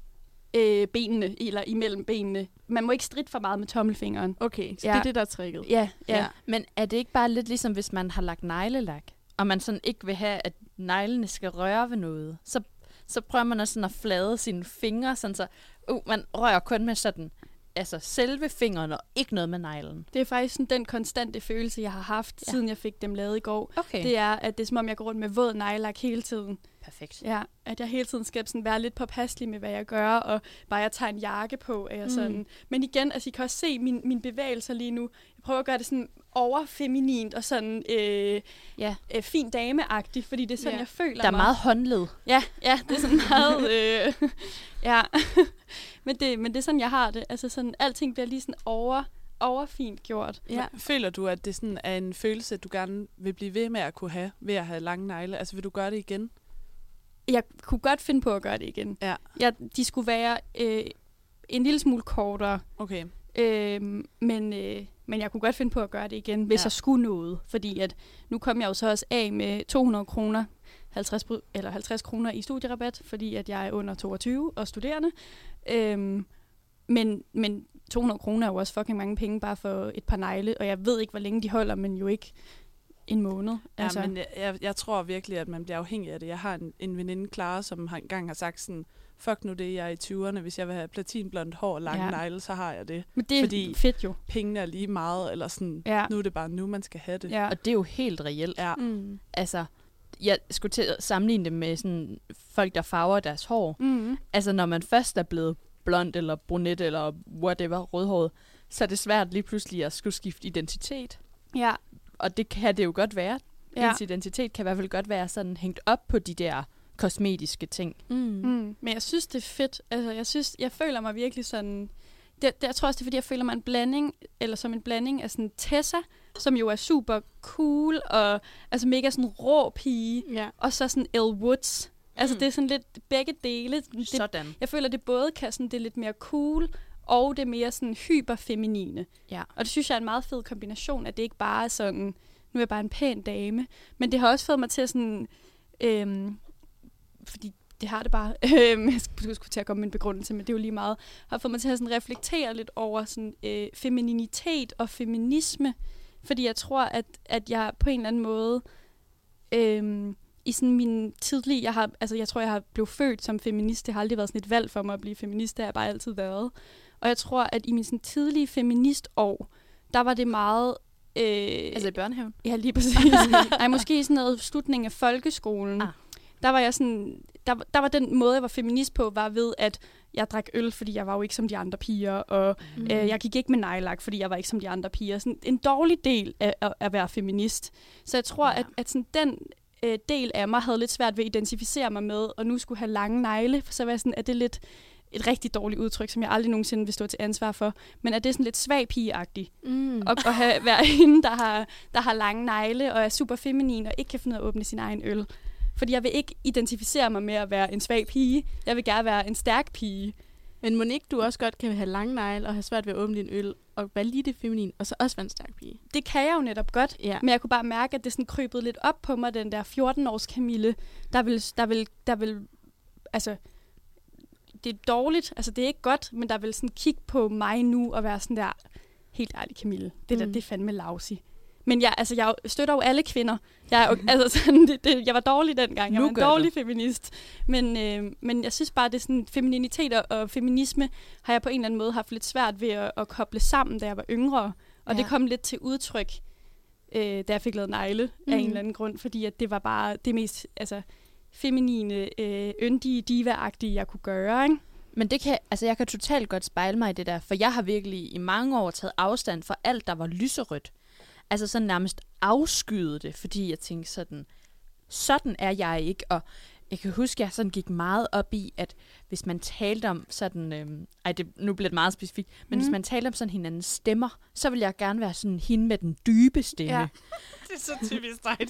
øh, benene, eller imellem benene. Man må ikke stride for meget med tommelfingeren. Okay, så Ja. det er det, der er tricket. Ja, ja. ja. Men er det ikke bare lidt ligesom, hvis man har lagt neglelak, og man sådan ikke vil have, at neglene skal røre ved noget, så, så prøver man også sådan at flade sine fingre, sådan så uh, man rører kun med sådan, altså selve fingeren, og ikke noget med neglen. Det er faktisk sådan den konstante følelse, jeg har haft, Ja. siden jeg fik dem lavet i går. Okay. Det Det er, at det er som om, jeg går rundt med våd neglelak hele tiden. Perfekt. Ja, at jeg hele tiden skal sådan være lidt påpasselig med, hvad jeg gør, og bare jeg tager en jakke på, er jeg Mm. sådan. Men igen, altså I kan også se min, mine bevægelser lige nu. Jeg prøver at gøre det sådan overfeminint og sådan øh, Ja. øh, fin dameagtigt, fordi det er sådan, Ja. jeg føler Der er mig. meget håndled. Ja, ja, det er sådan meget... Øh, ja, men, det, men det er sådan, jeg har det. Altså sådan, alting bliver lige sådan over, overfint gjort. Ja. Føler du, at det sådan er en følelse, du gerne vil blive ved med at kunne have, ved at have lange negle? Altså, vil du gøre det igen? Jeg kunne godt finde på at gøre det igen. Ja. Jeg, de skulle være øh, en lille smule kortere, Okay. øh, men, øh, men jeg kunne godt finde på at gøre det igen, hvis Ja. jeg skulle noget. Fordi at nu kom jeg jo så også af med 200 kroner 50, br- eller 50 kroner i studierabat, fordi at jeg er under 22 og studerende. Øhm, men, men 200 kroner er jo også fucking mange penge bare for et par negle, og jeg ved ikke, hvor længe de holder, men jo ikke en måned. Ja, altså. men jeg, jeg, jeg tror virkelig, at man bliver afhængig af det. Jeg har en, en veninde, Clara, som har engang har sagt sådan, fuck nu det, jeg er i 20'erne. Hvis jeg vil have platinblondt hår og lange ja. Negle, så har jeg det. men det er fordi- fordi... fedt jo. Pengene er lige meget, eller sådan, Ja. nu er det bare nu, man skal have det. Ja. Og det er jo helt reelt. Ja. Mm. Altså, jeg skulle til at sammenligne det med sådan folk, der farver deres hår. Mm. Altså, når man først er blevet blond eller brunet eller whatever, rødhåret, så er det svært lige pludselig at skulle skifte identitet. ja. Og det kan det jo godt være. Ja. Ens identitet kan i hvert fald godt være sådan hængt op på de der kosmetiske ting. Mm. Mm. Men jeg synes, det er fedt. Altså, jeg synes, jeg føler mig virkelig sådan... Det, det, jeg tror også, det er, fordi jeg føler mig en blanding, eller som en blanding af sådan Tessa, som jo er super cool, og altså mega sådan rå pige, Ja. og så sådan Elle Woods. Altså, Mm. det er sådan lidt begge dele. Det, Sådan. jeg føler, det både kan sådan, det er lidt mere cool, og det er mere sådan hyperfeminine. Ja. Og det synes jeg er en meget fed kombination, at det ikke bare er sådan, nu er jeg bare en pæn dame, men det har også fået mig til at sådan, øhm, fordi det har det bare, øhm, jeg skulle skulle til at komme med en begrundelse, men det er jo lige meget, har fået mig til at sådan reflektere lidt over sådan, øh, femininitet og feminisme, fordi jeg tror, at, at jeg på en eller anden måde, øhm, i sådan min tidlige, jeg har, altså jeg tror, jeg har blevet født som feminist, det har aldrig været sådan et valg for mig at blive feminist, det har jeg bare altid været. Og jeg tror, at i min sådan tidlige feministår, der var det meget... Øh, Altså i børnehaven? Ja, lige præcis. Ej, måske i sådan noget slutningen af folkeskolen. Ah. Der var jeg sådan, der, der var den måde, jeg var feminist på, var ved, at jeg drak øl, fordi jeg var jo ikke som de andre piger, og Mm. øh, jeg gik ikke med nejlak, fordi jeg var ikke som de andre piger. Sådan en dårlig del af af at være feminist. Så jeg tror, Ja. at, at sådan den øh, del af mig havde lidt svært ved at identificere mig med, og nu skulle have lange negle, for så var jeg sådan, er det lidt et rigtig dårligt udtryk, som jeg aldrig nogensinde vil stå til ansvar for, men at det er sådan lidt svag pigeagtigt. Mm. Og at have, være hende, der har, der har lange negle og er super feminin og ikke kan finde ud af at åbne sin egen øl. Fordi jeg vil ikke identificere mig med at være en svag pige. Jeg vil gerne være en stærk pige. Men må ikke du også godt kan have lange negle og have svært ved at åbne din øl og være lige det feminin, og så også være en stærk pige? Det kan jeg jo netop godt. Ja. Men jeg kunne bare mærke, at det sådan krybede lidt op på mig, den der 14-års Camille, der vil, der vil, der vil, altså, det er dårligt, altså det er ikke godt, men der vil sådan kigge på mig nu og være sådan der, helt ærligt Camille, det der, Mm. det er fandme lousy. Men jeg, altså, jeg støtter jo alle kvinder. Jeg, er jo, altså, sådan, det, det, jeg var dårlig dengang. Jeg Nu var en gør du. dårlig feminist. Men, øh, men jeg synes bare, det er sådan, femininitet og, og feminisme har jeg på en eller anden måde haft lidt svært ved at, at koble sammen, da jeg var yngre. Og Ja. det kom lidt til udtryk, øh, da jeg fik lavet negle mm. af en Mhm. eller anden grund. Fordi at det var bare det mest altså, feminine, øh, yndige, diva-agtige, jeg kunne gøre. Ikke? Men det kan, altså jeg kan totalt godt spejle mig i det der, for jeg har virkelig i mange år taget afstand fra alt, der var lyserødt. Altså sådan nærmest afskyede det, fordi jeg tænkte sådan, sådan er jeg ikke. Og jeg kan huske, at jeg sådan gik meget op i, at hvis man talte om sådan, øhm, ej det, nu bliver det meget specifikt, men mm. hvis Mhm. man talte om sådan hinandens stemmer, så vil jeg gerne være sådan hende med den dybe stemme. Ja. Det er så typisk dig, det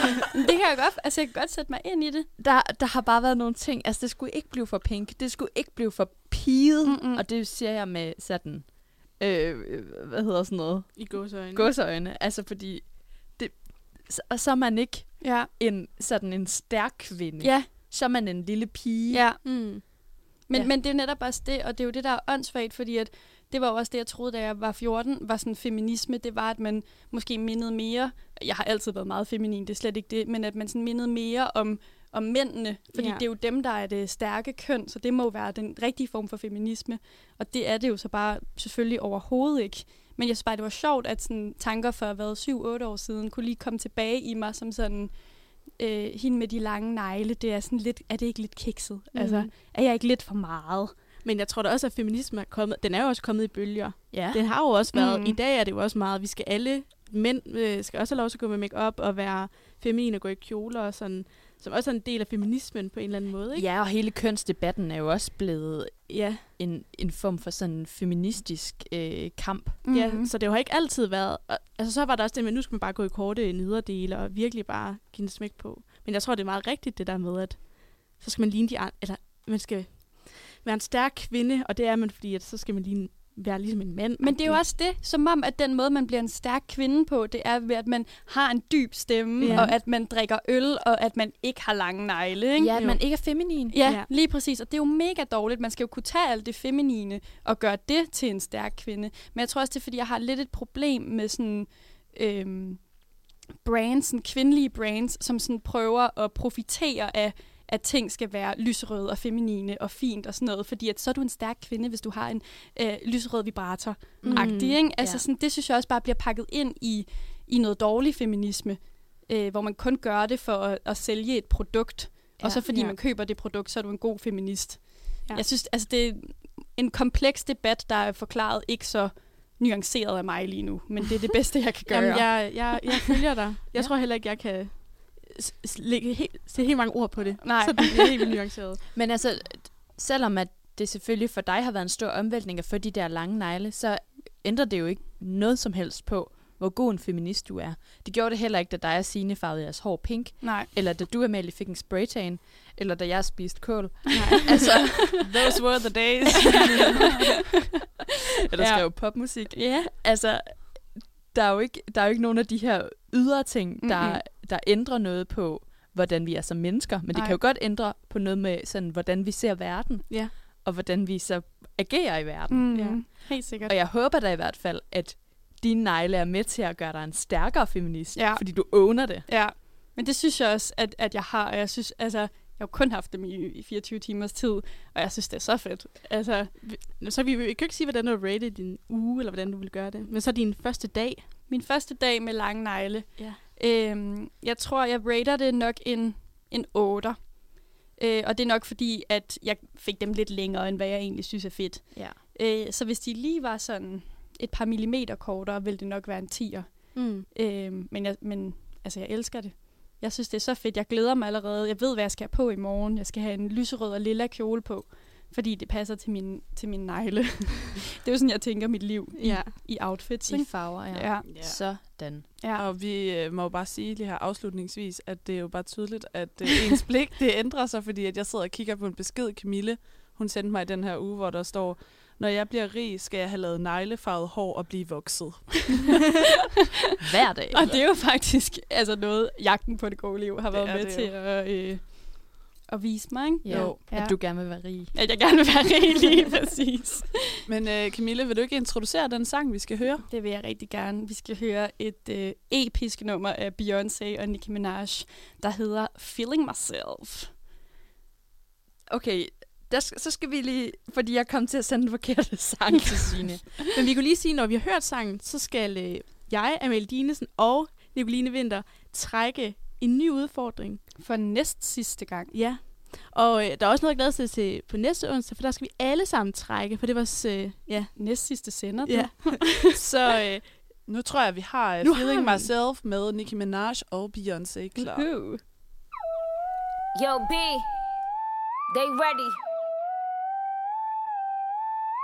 det kan jeg godt, altså jeg kan godt sætte mig ind i det. Der, der har bare været nogle ting, altså det skulle ikke blive for pink, det skulle ikke blive for piget, Mm-mm. og det siger jeg med sådan, øh, hvad hedder sådan noget? I gåsøjne. Gåseøjne. Altså fordi, det, så, og så er man ikke Ja, en, sådan en stærk kvinde. ja, Så er man en lille pige. ja. Mm. Men, ja. men det er netop også det, og det er jo det, der er åndssvagt, fordi at det var jo også det, jeg troede, da jeg var 14, var sådan feminisme. Det var, at man måske mindede mere, jeg har altid været meget feminin, det er slet ikke det, men at man sådan mindede mere om, om mændene, fordi Ja. det er jo dem, der er det stærke køn, så det må jo være den rigtige form for feminisme. Og det er det jo så bare selvfølgelig overhovedet ikke. Men jeg synes bare, det var sjovt, at sådan tanker for at være 7-8 år siden kunne lige komme tilbage i mig som sådan, øh, hende med de lange negle, det er sådan lidt, er det ikke lidt kikset? Mm. Altså, er jeg ikke lidt for meget? Men jeg tror da også, at feminisme er kommet, den er jo også kommet i bølger. ja. Den har jo også været, Mm. i dag er det jo også meget, vi skal alle, mænd øh, skal også have lov til at gå med makeup og være feminin og gå i kjoler og sådan, som også er en del af feminismen på en eller anden måde, ikke? ja, og hele kønsdebatten er jo også blevet Ja, en, en form for sådan feministisk øh, kamp. mm. ja Mhm. så det har ikke altid været, og, altså så var der også det med, nu skal man bare gå i korte nederdele og virkelig bare give en smæk på. Men jeg tror, det er meget rigtigt det der med, at så skal man ligne de andre, eller man skal være en stærk kvinde, og det er man, fordi at så skal man ligne, være ligesom en mand. Men det er jo også det, som om, at den måde, man bliver en stærk kvinde på, det er ved, at man har en dyb stemme, Ja. og at man drikker øl, og at man ikke har lange negle. Ikke? Ja, at man ikke er feminin. Ja, Ja. ja, lige præcis. Og det er jo mega dårligt. Man skal jo kunne tage alt det feminine og gøre det til en stærk kvinde. Men jeg tror også, det er, fordi jeg har lidt et problem med sådan... Øhm, brands, sådan kvindelige brands, som sådan prøver at profitere af, at ting skal være lyserøde og feminine og fint og sådan noget, fordi at så er du en stærk kvinde, hvis du har en øh, lyserød vibrator agtig, ikke? Altså Ja. sådan, det synes jeg også bare bliver pakket ind i, i noget dårlig feminisme, øh, hvor man kun gør det for at, at sælge et produkt, ja, og så fordi ja. man køber det produkt, så er du en god feminist. Ja. Jeg synes, altså det er en kompleks debat, der er forklaret ikke så nuanceret af mig lige nu, men det er det bedste, jeg kan gøre. Jamen, jeg, jeg, jeg følger dig. Jeg Ja. tror heller ikke, jeg kan lægge helt, sætte helt mange ord på det. Nej. Så det bliver helt vildt nuanceret. Men altså, selvom at det selvfølgelig for dig har været en stor omvæltning at få de der lange negle, så ændrer det jo ikke noget som helst på, hvor god en feminist du er. Det gjorde det heller ikke, da dig og Signe farvede jeres hår pink, Nej. eller da du, Amalie, fik en spraytan, eller da jeg spiste kål. Nej. altså, Those were the days. eller Ja. skrev popmusik. Ja. Altså, der er jo ikke, der er jo ikke nogen af de her ydre ting, der, Mm-mm. Der ændrer noget på, hvordan vi er som mennesker. Men det Nej. kan jo godt ændre på noget med, sådan, hvordan vi ser verden, ja. og hvordan vi så agerer i verden. Mm, Ja. Helt sikkert. Og jeg håber da i hvert fald, at dine negle er med til at gøre dig en stærkere feminist, Ja. fordi du owner det. Ja, men det synes jeg også, at, at jeg har, og jeg synes, altså, jeg har kun haft dem i, i 24 timers tid, og jeg synes, det er så fedt. Altså, Så vi, vi kan jo ikke sige, hvordan du har rated din uge, eller hvordan du vil gøre det. Men så din første dag. min første dag med lange negle, Ja. Øhm, jeg tror, jeg rater det nok en, en 8. Øh, og det er nok fordi, at jeg fik dem lidt længere, end hvad jeg egentlig synes er fedt. Ja. Øh, så hvis de lige var sådan et par millimeter kortere, ville det nok være en 10'er. Mm. Øh, men, jeg, men altså, jeg elsker det. Jeg synes, det er så fedt. Jeg glæder mig allerede. Jeg ved, hvad jeg skal have på i morgen. Jeg skal have en lyserød og lilla kjole på. Fordi det passer til min, til min negle. det er jo sådan, jeg tænker mit liv i, Ja. i outfits. I Ikke? farver, ja. Ja. Ja. Sådan. Ja. Og vi øh, må jo bare sige lige her afslutningsvis, at det er jo bare tydeligt, at øh, ens blik det ændrer sig, fordi at jeg sidder og kigger på en besked, Camille, hun sendte mig i den her uge, hvor der står, når jeg bliver rig, skal jeg have lavet neglefarvet hår og blive vokset. Hver dag. Og det er jo faktisk altså noget, jagten på det gode liv har været er med det til at, øh, at vise mig. Ikke? Ja, Jo. at du gerne vil være rig. At jeg gerne vil være rig lige præcis. Men øh, Camille, vil du ikke introducere den sang, vi skal høre? Det vil jeg rigtig gerne. Vi skal høre et øh, episk nummer af Beyoncé og Nicki Minaj, der hedder Feeling Myself. Okay, der, så skal vi lige... Fordi jeg kom til at sende den forkerte sang til Signe. Men vi kunne lige sige, når vi har hørt sangen, så skal øh, jeg, Amalie Dinesen og Nicoline Vinter trække en ny udfordring. For næst sidste gang. Ja. Og øh, der er også noget, jeg glæder sig til på næste onsdag, for der skal vi alle sammen trække, for det var vores, øh, ja. Næst sidste sender. du. ja. så øh, Nu tror jeg, vi har uh, Nu har Feeling vi. Myself med Nicki Minaj og Beyoncé klar. Woohoo. Yo, B, they ready.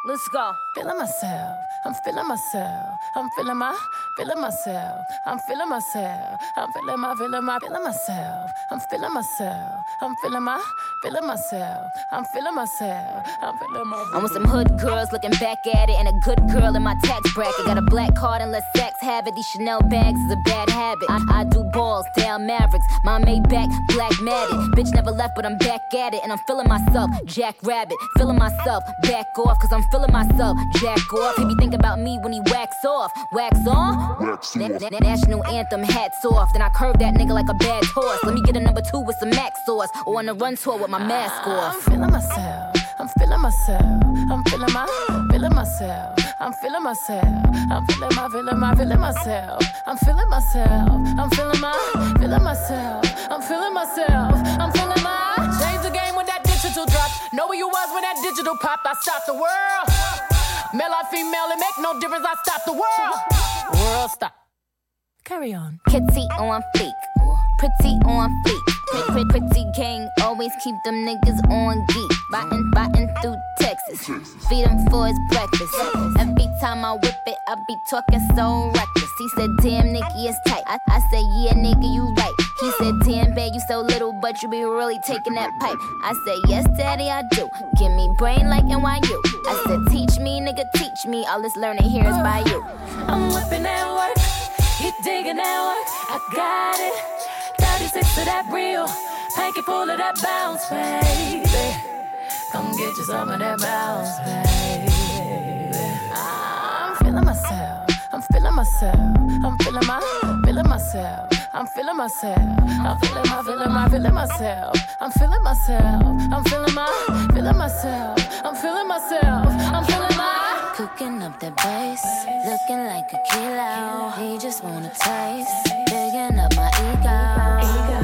Let's go. Feeling myself, I'm feeling myself, I'm feeling my, feeling myself, I'm feeling myself, I'm feeling my, feeling my, feeling myself, I'm feeling myself, I'm feeling my, feeling myself, I'm feeling myself, I'm feeling my. I'm with some hood girls looking back at it, and a good girl in my tax bracket. Got a black card and let sex have it. These Chanel bags is a bad habit. I, I do balls, down Mavericks. My Maybach, black matted. Bitch never left, but I'm back at it, and I'm feeling myself, Jack Rabbit. Feeling myself, back off, cause I'm feeling myself, Jack off. He be thinking about me when he wax off, wax on. Na- na- national anthem, hats off. Then I curve that nigga like a bad horse. Let me get a number two with some max sauce, or on a run tour with my mask off. I'm off. feeling myself, I'm feeling myself, I'm feeling my, feeling myself, I'm feeling myself, I'm feeling my, feeling my, feeling myself, I'm feeling myself, I'm feeling my, feeling myself, I'm feeling myself, I'm feeling my. Change the game when that digital drop. Know where you was when that digital popped. I stopped the world. Male or female, it make no difference. I stop the world. World stop. Carry on. Kitty on fleek, pretty on fleek. Pretty, pretty, pretty gang, always keep them niggas on geek. Biting, biting through Texas. Feed him for his breakfast. Every time I whip it, I be talking so reckless. He said, damn, Nicky is tight. I, I said, yeah, nigga, you you be really taking that pipe. I said, yes, daddy, I do. Give me brain like NYU. I said, teach me, nigga, teach me. All this learning here is by you. I'm whipping that work. He digging that work. I got it. 36 to that real. Hanky full of that bounce, baby. Come get you some of that bounce, baby. I'm feeling myself. I'm feeling myself. I'm feeling my, feeling myself. I'm feeling myself. I'm feeling my, feeling my, feeling myself. I'm feeling myself. I'm feeling my, feeling myself. I'm feeling myself. I'm feeling my. Cooking up the bass, looking like a kilo. He just wanna taste, digging up my ego.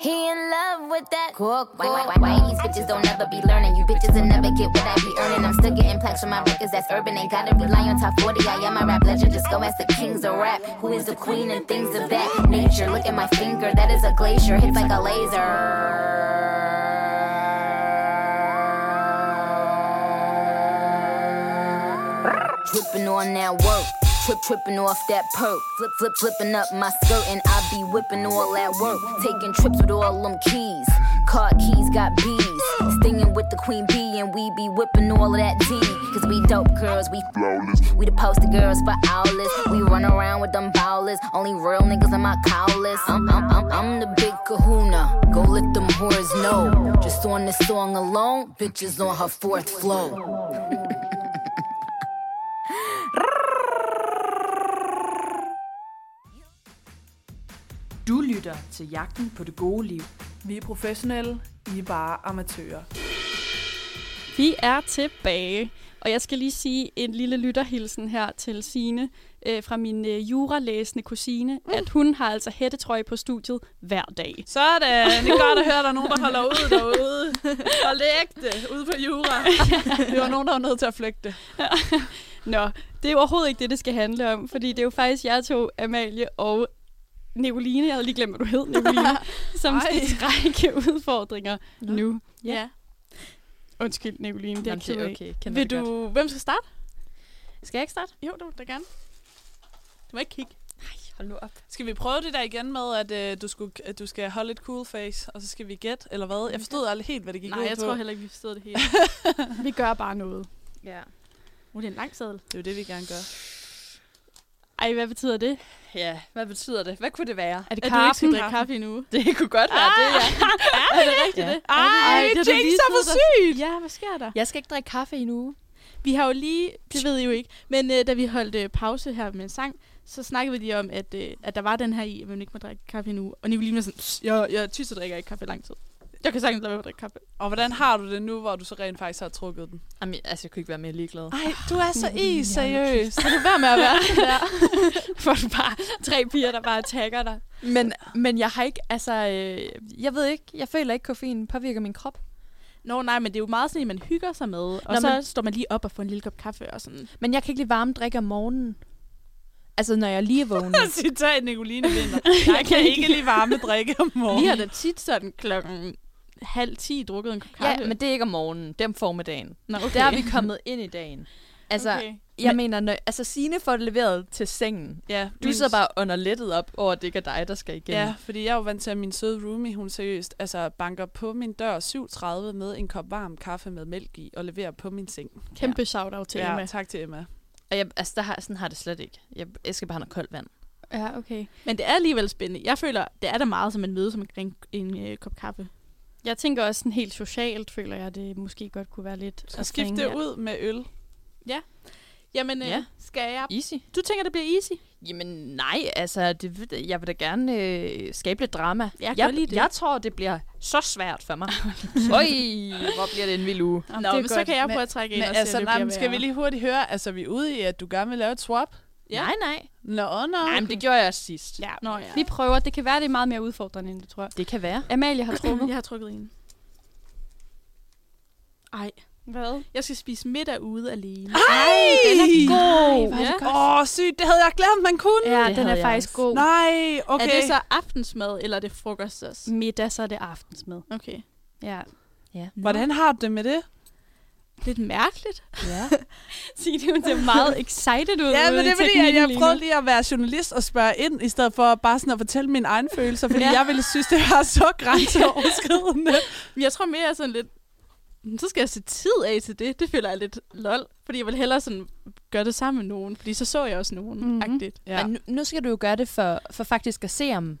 He in love with that cook. Why, why, why, why these bitches don't ever be learning? You bitches will never get what I be earning. I'm still getting plaques from my records that's urban. Ain't gotta rely on top 40. I am my rap legend. Just go ask the kings of rap. Who is the queen and things of that nature? Look at my finger, that is a glacier. Hits like a laser. Dripping on that work. Trip, tripping off that perk. Flip, flip, flipping up my skirt, and I be whipping all that work. Taking trips with all them keys. Car keys got bees. Stinging with the queen bee, and we be whipping all of that tea. Cause we dope girls, we flawless. We the poster girls for owlets. We run around with them bowlers. Only real niggas in my cowlers. I'm, I'm, I'm, I'm the big kahuna. Go let them whores know. Just on this song alone, bitches on her fourth flow. lytter til Jagten på det gode liv. Vi er professionelle, I er bare amatører. Vi er tilbage, og jeg skal lige sige en lille lytterhilsen her til Sine øh, fra min øh, juralæsende kusine, mm. at hun har altså hættetrøje på studiet hver dag. Sådan, det er godt at høre, at der er nogen, der holder ud derude. Hold det ægte, ude på jura. Det var nogen, der var nødt til at flygte. Nå, det er overhovedet ikke det, det skal handle om, fordi det er jo faktisk jer to, Amalie og Nicoline, jeg havde lige glemt, hvad du hed, Nicoline, som Ej. skal trække udfordringer Nå. nu. Ja. Undskyld, Nicoline, det er jeg ked af. okay. Kender Vil det godt. du... Hvem skal starte? Skal jeg ikke starte? Jo, du da gerne. Du må ikke kigge. Hold nu op. Skal vi prøve det der igen med, at, øh, du, skulle, at du skal holde et cool face, og så skal vi gætte, eller hvad? Jeg forstod aldrig helt, hvad det gik Nej, ud jeg på. tror heller ikke, vi forstod det helt. Vi gør bare noget. Ja. Uh, det er en lang sædel. Det er jo det, vi gerne gør. Ej, hvad betyder det? Ja, hvad betyder det? Hvad kunne det være? Er det At du ikke skal drikke kaffe endnu. Det kunne godt være det, ja. Er det rigtigt Ja. det? Ej, det du Jinx lige er for sygt! Ja, hvad sker der? Jeg skal ikke drikke kaffe i en uge. Vi har jo lige, det ved I jo ikke, men øh, da vi holdt øh, pause her med en sang, så snakkede vi lige om, at, øh, at der var den her i, at man ikke må drikke kaffe endnu. Og Nicoline var sådan, "Pss, jeg, jeg tyser drikker ikke kaffe i lang tid. Jeg kan sagtens lade være med at drikke kaffe. Og hvordan har du det nu, hvor du så rent faktisk har trukket den? Jamen, altså, jeg kunne ikke være mere ligeglad. Ej, du er så i, seriøst. Kan du være med at være der? For du bare tre piger, der bare tagger dig. Men, men jeg har ikke, altså, øh, jeg ved ikke, jeg føler ikke, koffein påvirker min krop. Nå nej, men det er jo meget sådan, at man hygger sig med. Og Nå, så men- står man lige op og får en lille kop kaffe og sådan. Men jeg kan ikke lide varme drikke om morgenen. Altså, når jeg lige er vågen. Citat Nicoline Vinter. Jeg kan ikke lide varme drikke om Vi morgenen. har da tit sådan klokken halv ti drukket en kop kaffe. ja, men det er ikke om morgenen, det er om formiddagen. Nå, okay. Der er vi kommet ind i dagen. Altså, okay. Jeg mener, når, altså Signe får det leveret til sengen. Ja, Du sidder bare under lettet op over, at det ikke er dig, der skal igennem. Ja, fordi jeg er jo vant til, at min søde roomie, hun seriøst altså, banker på min dør 7.30 med en kop varm kaffe med mælk i og leverer på min seng. Kæmpe shout-out til ja, Emma. tak til Emma. Og jeg, altså, der har, sådan har det slet ikke. Jeg, jeg skal bare have noget koldt vand. Ja, okay. Men det er alligevel spændende. Jeg føler, det er da meget som en møde som en, en øh, kop kaffe. Jeg tænker også sådan helt socialt, føler jeg, det måske godt kunne være lidt... Så at skift bringe- det ud med øl. Jamen, øh, Ja. skal jeg... Easy. Du tænker, det bliver easy? Jamen nej, altså det, jeg vil da gerne øh, skabe lidt drama. Jeg jeg, det. jeg tror, det bliver så svært for mig. Øj, hvor bliver det en vild uge. Nå, det er men så kan jeg prøve at trække ind Men og se, altså, det nej, bliver men skal vi lige hurtigt høre, altså vi er ude i, at du gerne vil lave et swap? Ja. Nej, nej. Nå, nå. Nej, men det gjorde jeg sidst. Ja, Nå, ja. vi prøver. Det kan være, det er meget mere udfordrende, end du tror. Det kan være. Amalie har trukket. Jeg har trykket en. Ej, Hvad? jeg skal spise middag ude alene. Ej, den er god. Ej, ja. Åh, oh, sygt, det havde jeg glemt, man kunne. Ja, Det den er faktisk også. god. Nej, okay. Er det så aftensmad, eller er det frokost også? Middag, så er det aftensmad. Okay. Ja. Hvordan har du det med det? Lidt mærkeligt. Ja. Signe, hun ser meget excited ud. Ja, men det er fordi, at jeg prøvede lige at være journalist og spørge ind, i stedet for bare sådan at fortælle mine egne følelser, fordi Ja. jeg ville synes, det var så grænseoverskridende. Men jeg tror mere sådan lidt, "Hmm, så skal jeg se tid af til det. Det føler jeg lidt lol. Fordi jeg vil hellere sådan gøre det sammen med nogen. Fordi så så jeg også nogen. Mhm. Mm-hmm. Ja. Men nu, nu skal du jo gøre det for, for faktisk at se om,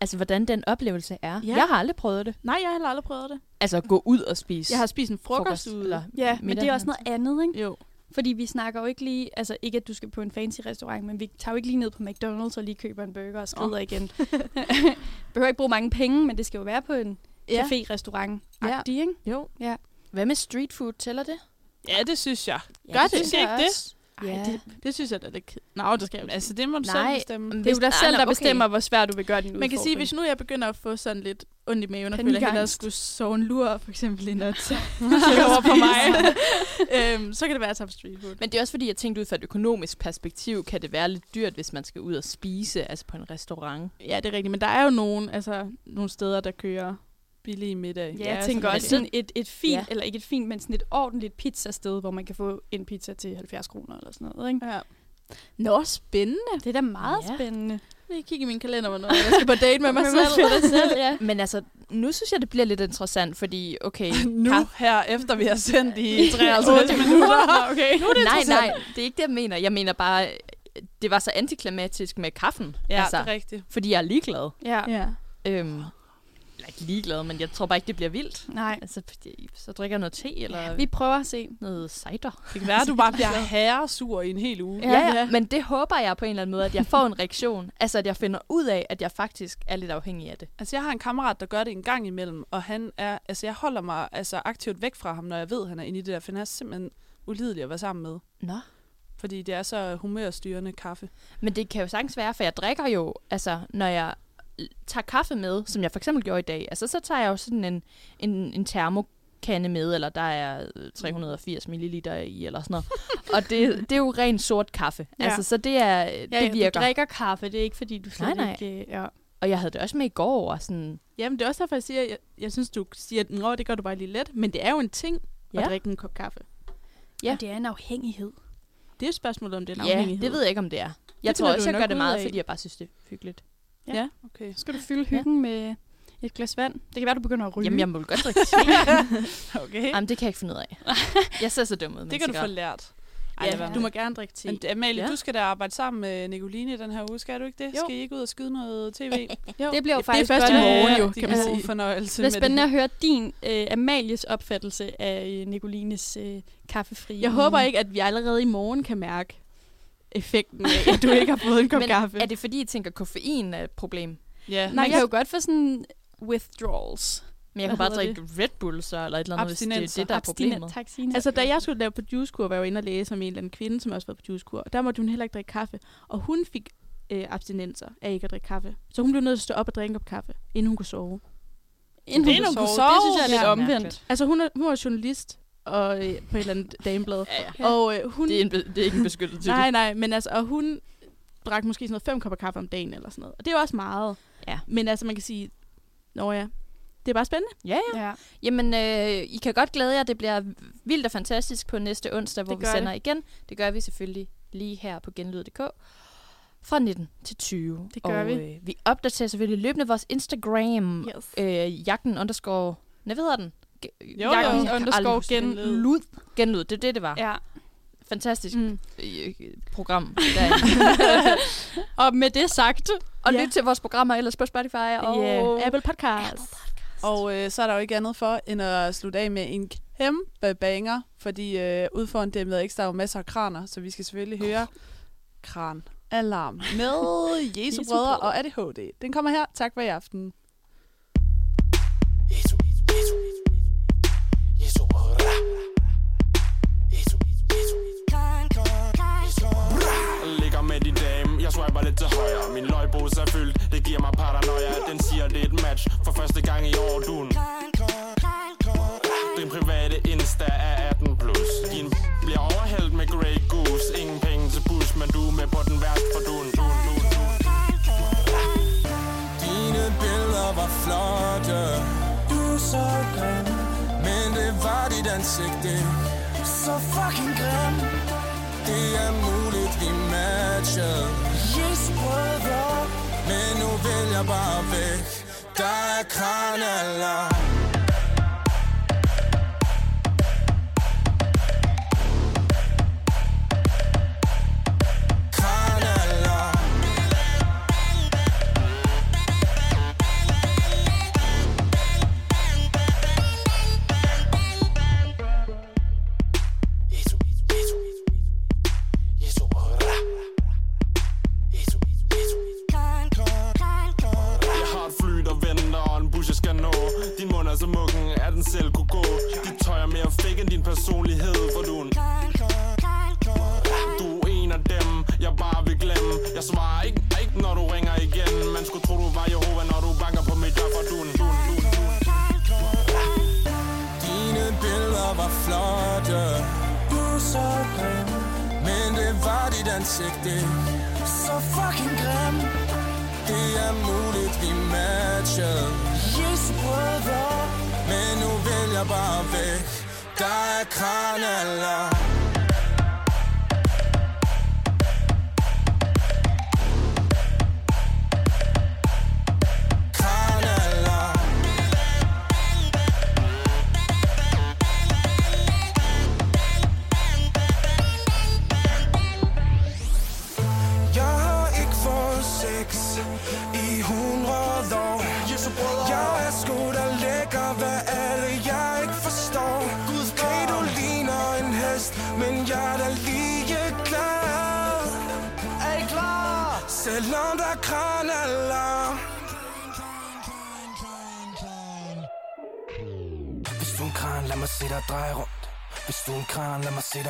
altså hvordan den oplevelse er. Ja. Jeg har aldrig prøvet det. Nej, jeg har heller aldrig prøvet det. Altså at gå ud og spise Jeg har spist en frokost, ude. eller Ja, men det er også noget andet, ikke? Jo. Fordi vi snakker jo ikke lige, altså ikke at du skal på en fancy restaurant, men vi tager jo ikke lige ned på McDonald's og lige køber en burger og skrider oh. igen. Behøver ikke bruge mange penge, men det skal jo være på en Ja. café-restaurant. Ja. Ja. ikke? Jo. Hvad med street food? Tæller det? ja, det synes jeg. Gør det? Synes jeg ikke det? Ej, Ja. det, det synes jeg da er lidt ked- Nå, det skal jeg jo Altså, det må du Nej, selv bestemme. Det er jo dig selv, der okay. bestemmer, hvor svært du vil gøre din Man kan sige, hvis nu jeg begynder at få sådan lidt ondt i maven, og føler, at jeg hellere skulle sove en lur, for eksempel i nat, så over på mig. øhm, så kan det være at tage på street food. Men det er også fordi, jeg tænkte ud fra et økonomisk perspektiv, kan det være lidt dyrt, hvis man skal ud og spise, altså på en restaurant. Ja, det er rigtigt, men der er jo nogen, altså, nogle steder, der kører. Billige middag. Ja, jeg Ja, tænker sådan også sådan et, et fint, Ja. eller ikke et fint, men sådan et ordentligt pizzasted, hvor man kan få en pizza til 70 kroner eller sådan noget. Ikke? Ja. Nå, spændende. Det er da meget Ja. spændende. Jeg kigger i min kalender, hvornår jeg skal på date med mig Med mig selv. selv, ja. Men altså, nu synes jeg, det bliver lidt interessant, fordi, okay... Nu, kaffe- her, efter vi har sendt i 53 minutter. okay. Nu er det nej, nej, det er ikke det, jeg mener. Jeg mener bare, det var så antiklimatisk med kaffen. Ja, altså, det er rigtigt. fordi jeg er ligeglad. ja. Ja. Øhm, eller ikke ligeglad, men jeg tror bare ikke, det bliver vildt. Nej. Altså, så drikker jeg noget te, eller Vi prøver at se. noget cider. Det kan være, du bare bliver herresur i en hel uge. Ja, ja, men det håber jeg på en eller anden måde, at jeg får en reaktion. Altså, at jeg finder ud af, at jeg faktisk er lidt afhængig af det. Altså, jeg har en kammerat, der gør det en gang imellem, og han er, altså, jeg holder mig altså, aktivt væk fra ham, når jeg ved, at han er inde i det der, for han er simpelthen ulidelig at være sammen med. Nå. Fordi det er så humørstyrende kaffe. Men det kan jo sagtens være, for jeg drikker jo, altså, når jeg tager kaffe med, som jeg for eksempel gjorde i dag, altså, så tager jeg jo sådan en, en, en termokande med, eller der er øh, 380 ml i, eller sådan noget. og det, det er jo ren sort kaffe. Ja. Altså, så det, er, Ja, det ja, virker. Du drikker kaffe, det er ikke fordi, du slet Nej, nej. ikke... øh, Ja. Og jeg havde det også med i går, og sådan, Jamen, det er også derfor, jeg siger, jeg, jeg synes, du siger, at "Nå, det gør du bare lige let. Men det er jo en ting Ja. at drikke en kop kaffe. Ja. Og det er en afhængighed. Det er jo spørgsmålet, om det er en ja, afhængighed. det ved jeg ikke, om det er. Jeg Det tror også, jeg gør det meget, af. fordi jeg bare synes, det er hyggeligt. Ja. Ja. Okay. Så skal du fylde hyggen med et glas vand. Det kan være, du begynder at ryge. Jamen, jeg må godt drikke te. Okay. Jamen, det kan jeg ikke finde ud af. Jeg ser så dum ud. Det kan du få lært. Ej, ja, du må gerne drikke te. Men Amalie, Ja. du skal da arbejde sammen med Nicoline den her uge, skal du ikke det? Jo. Skal I ikke ud og skyde noget tv? jo. Det bliver jo det faktisk er først i morgen, jo, Det kan man sige. fornøjelse Det er spændende at høre din, øh, Amalies opfattelse af øh, Nicolines øh, kaffefri. Jeg håber ikke, at vi allerede i morgen kan mærke effekten af, at du ikke har fået en kop Men kaffe. er det fordi, I tænker, koffein er et problem? Ja. Man Nej, kan jeg- jo godt få sådan withdrawals. Men jeg Hvad kan bare drikke Red Bull så, eller et eller andet, hvis det er Abstinenser. det, der er problemet. Tak, Signe. Altså, da jeg skulle lave på juicekur, var jeg jo inde og læse om en eller anden kvinde, som også var på juicekur. Der måtte hun heller ikke drikke kaffe. Og hun fik øh, abstinenser af ikke at drikke kaffe. Så hun blev nødt til at stå op og drikke en kop kaffe, inden hun kunne sove. Inden Det hun er kunne nogle sove, det synes jeg er lidt Ja, omvendt. Altså, hun, er, hun var journalist og, øh, på et eller andet dameblad. Ja, ja. Og øh, hun... Det, er en, be- det er ikke en beskyttet titel. Nej, nej, men altså, og hun drak måske sådan noget fem kopper kaffe om dagen eller sådan noget. Og det er jo også meget. Ja. Men altså, man kan sige, nå ja, det er bare spændende. Ja, ja. Ja. Jamen, øh, I kan godt glæde jer. Det bliver vildt og fantastisk på næste onsdag, hvor Det vi sender igen. Det gør vi selvfølgelig lige her på genlyd.dk. Fra 19 til 20. Det gør og, vi. Øh, vi opdaterer selvfølgelig løbende vores Instagram. Yes. Øh, jagten underscore... Hvad hedder den? Jo, Jagten jo. Underscore genlyd. Genlyd, det er det, det var. ja. Fantastisk Mm. øh, program. Og med det sagt, og Ja. lyt til vores programmer ellers på Spotify og Yeah. Apple Podcast. Og øh, så er der jo ikke andet for, end at slutte af med en kæmpe banger, fordi øh, ude foran dem der ekstra er jo masser af kraner, så vi skal selvfølgelig høre kran alarm med Jesu, Jesu brødre brødre. og ADHD. Den kommer her. Tak for i aften. Lidt til højre. Min løgpose er fyldt, det giver mig paranoia. Den siger det er et match, for første gang i år du Din private Insta er 18 plus. Din bliver overhældt med Grey Goose. Ingen penge til bus, men du er med på den værst for dun, dun, dun, dun. Dine billeder var flotte. Du så grim. Men det var dit ansigt ikke Så fucking grim. Det er muligt vi matcher Jesu Men nu vil jeg bare væk. Der er Kranalarm Din er så muggen, den selv kunne gå. Dit tøj er mere fake end din personlighed, for du en... Du er en af dem, jeg bare vil glemme. Jeg svarer ikke, ikke når du ringer igen. Man skulle tro, du var Jehova, når du banker på mit dør, for du en... Dine billeder var flotte Du er så grim Men det var dit ansigt det Så fucking grim Det er muligt vi matchede bare væk. Der er kranalarm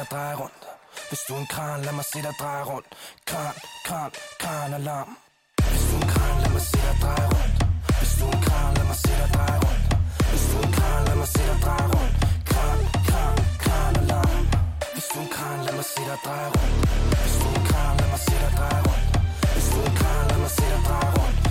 dig dreje rundt. Hvis du er en kran, lad mig se dig dreje rundt. Kran, kran, kran alarm. Hvis du er en kran, lad mig se dig dreje rundt. Hvis du er en kran, lad mig se dig dreje rundt. Hvis du er en kran, lad mig se dig dreje rundt. Kran, kran, kran alarm. Hvis du er en kran, lad mig se dig dreje rundt. Hvis du er en kran, lad mig se dig dreje rundt. Hvis du er en kran, lad mig se dig dreje rundt.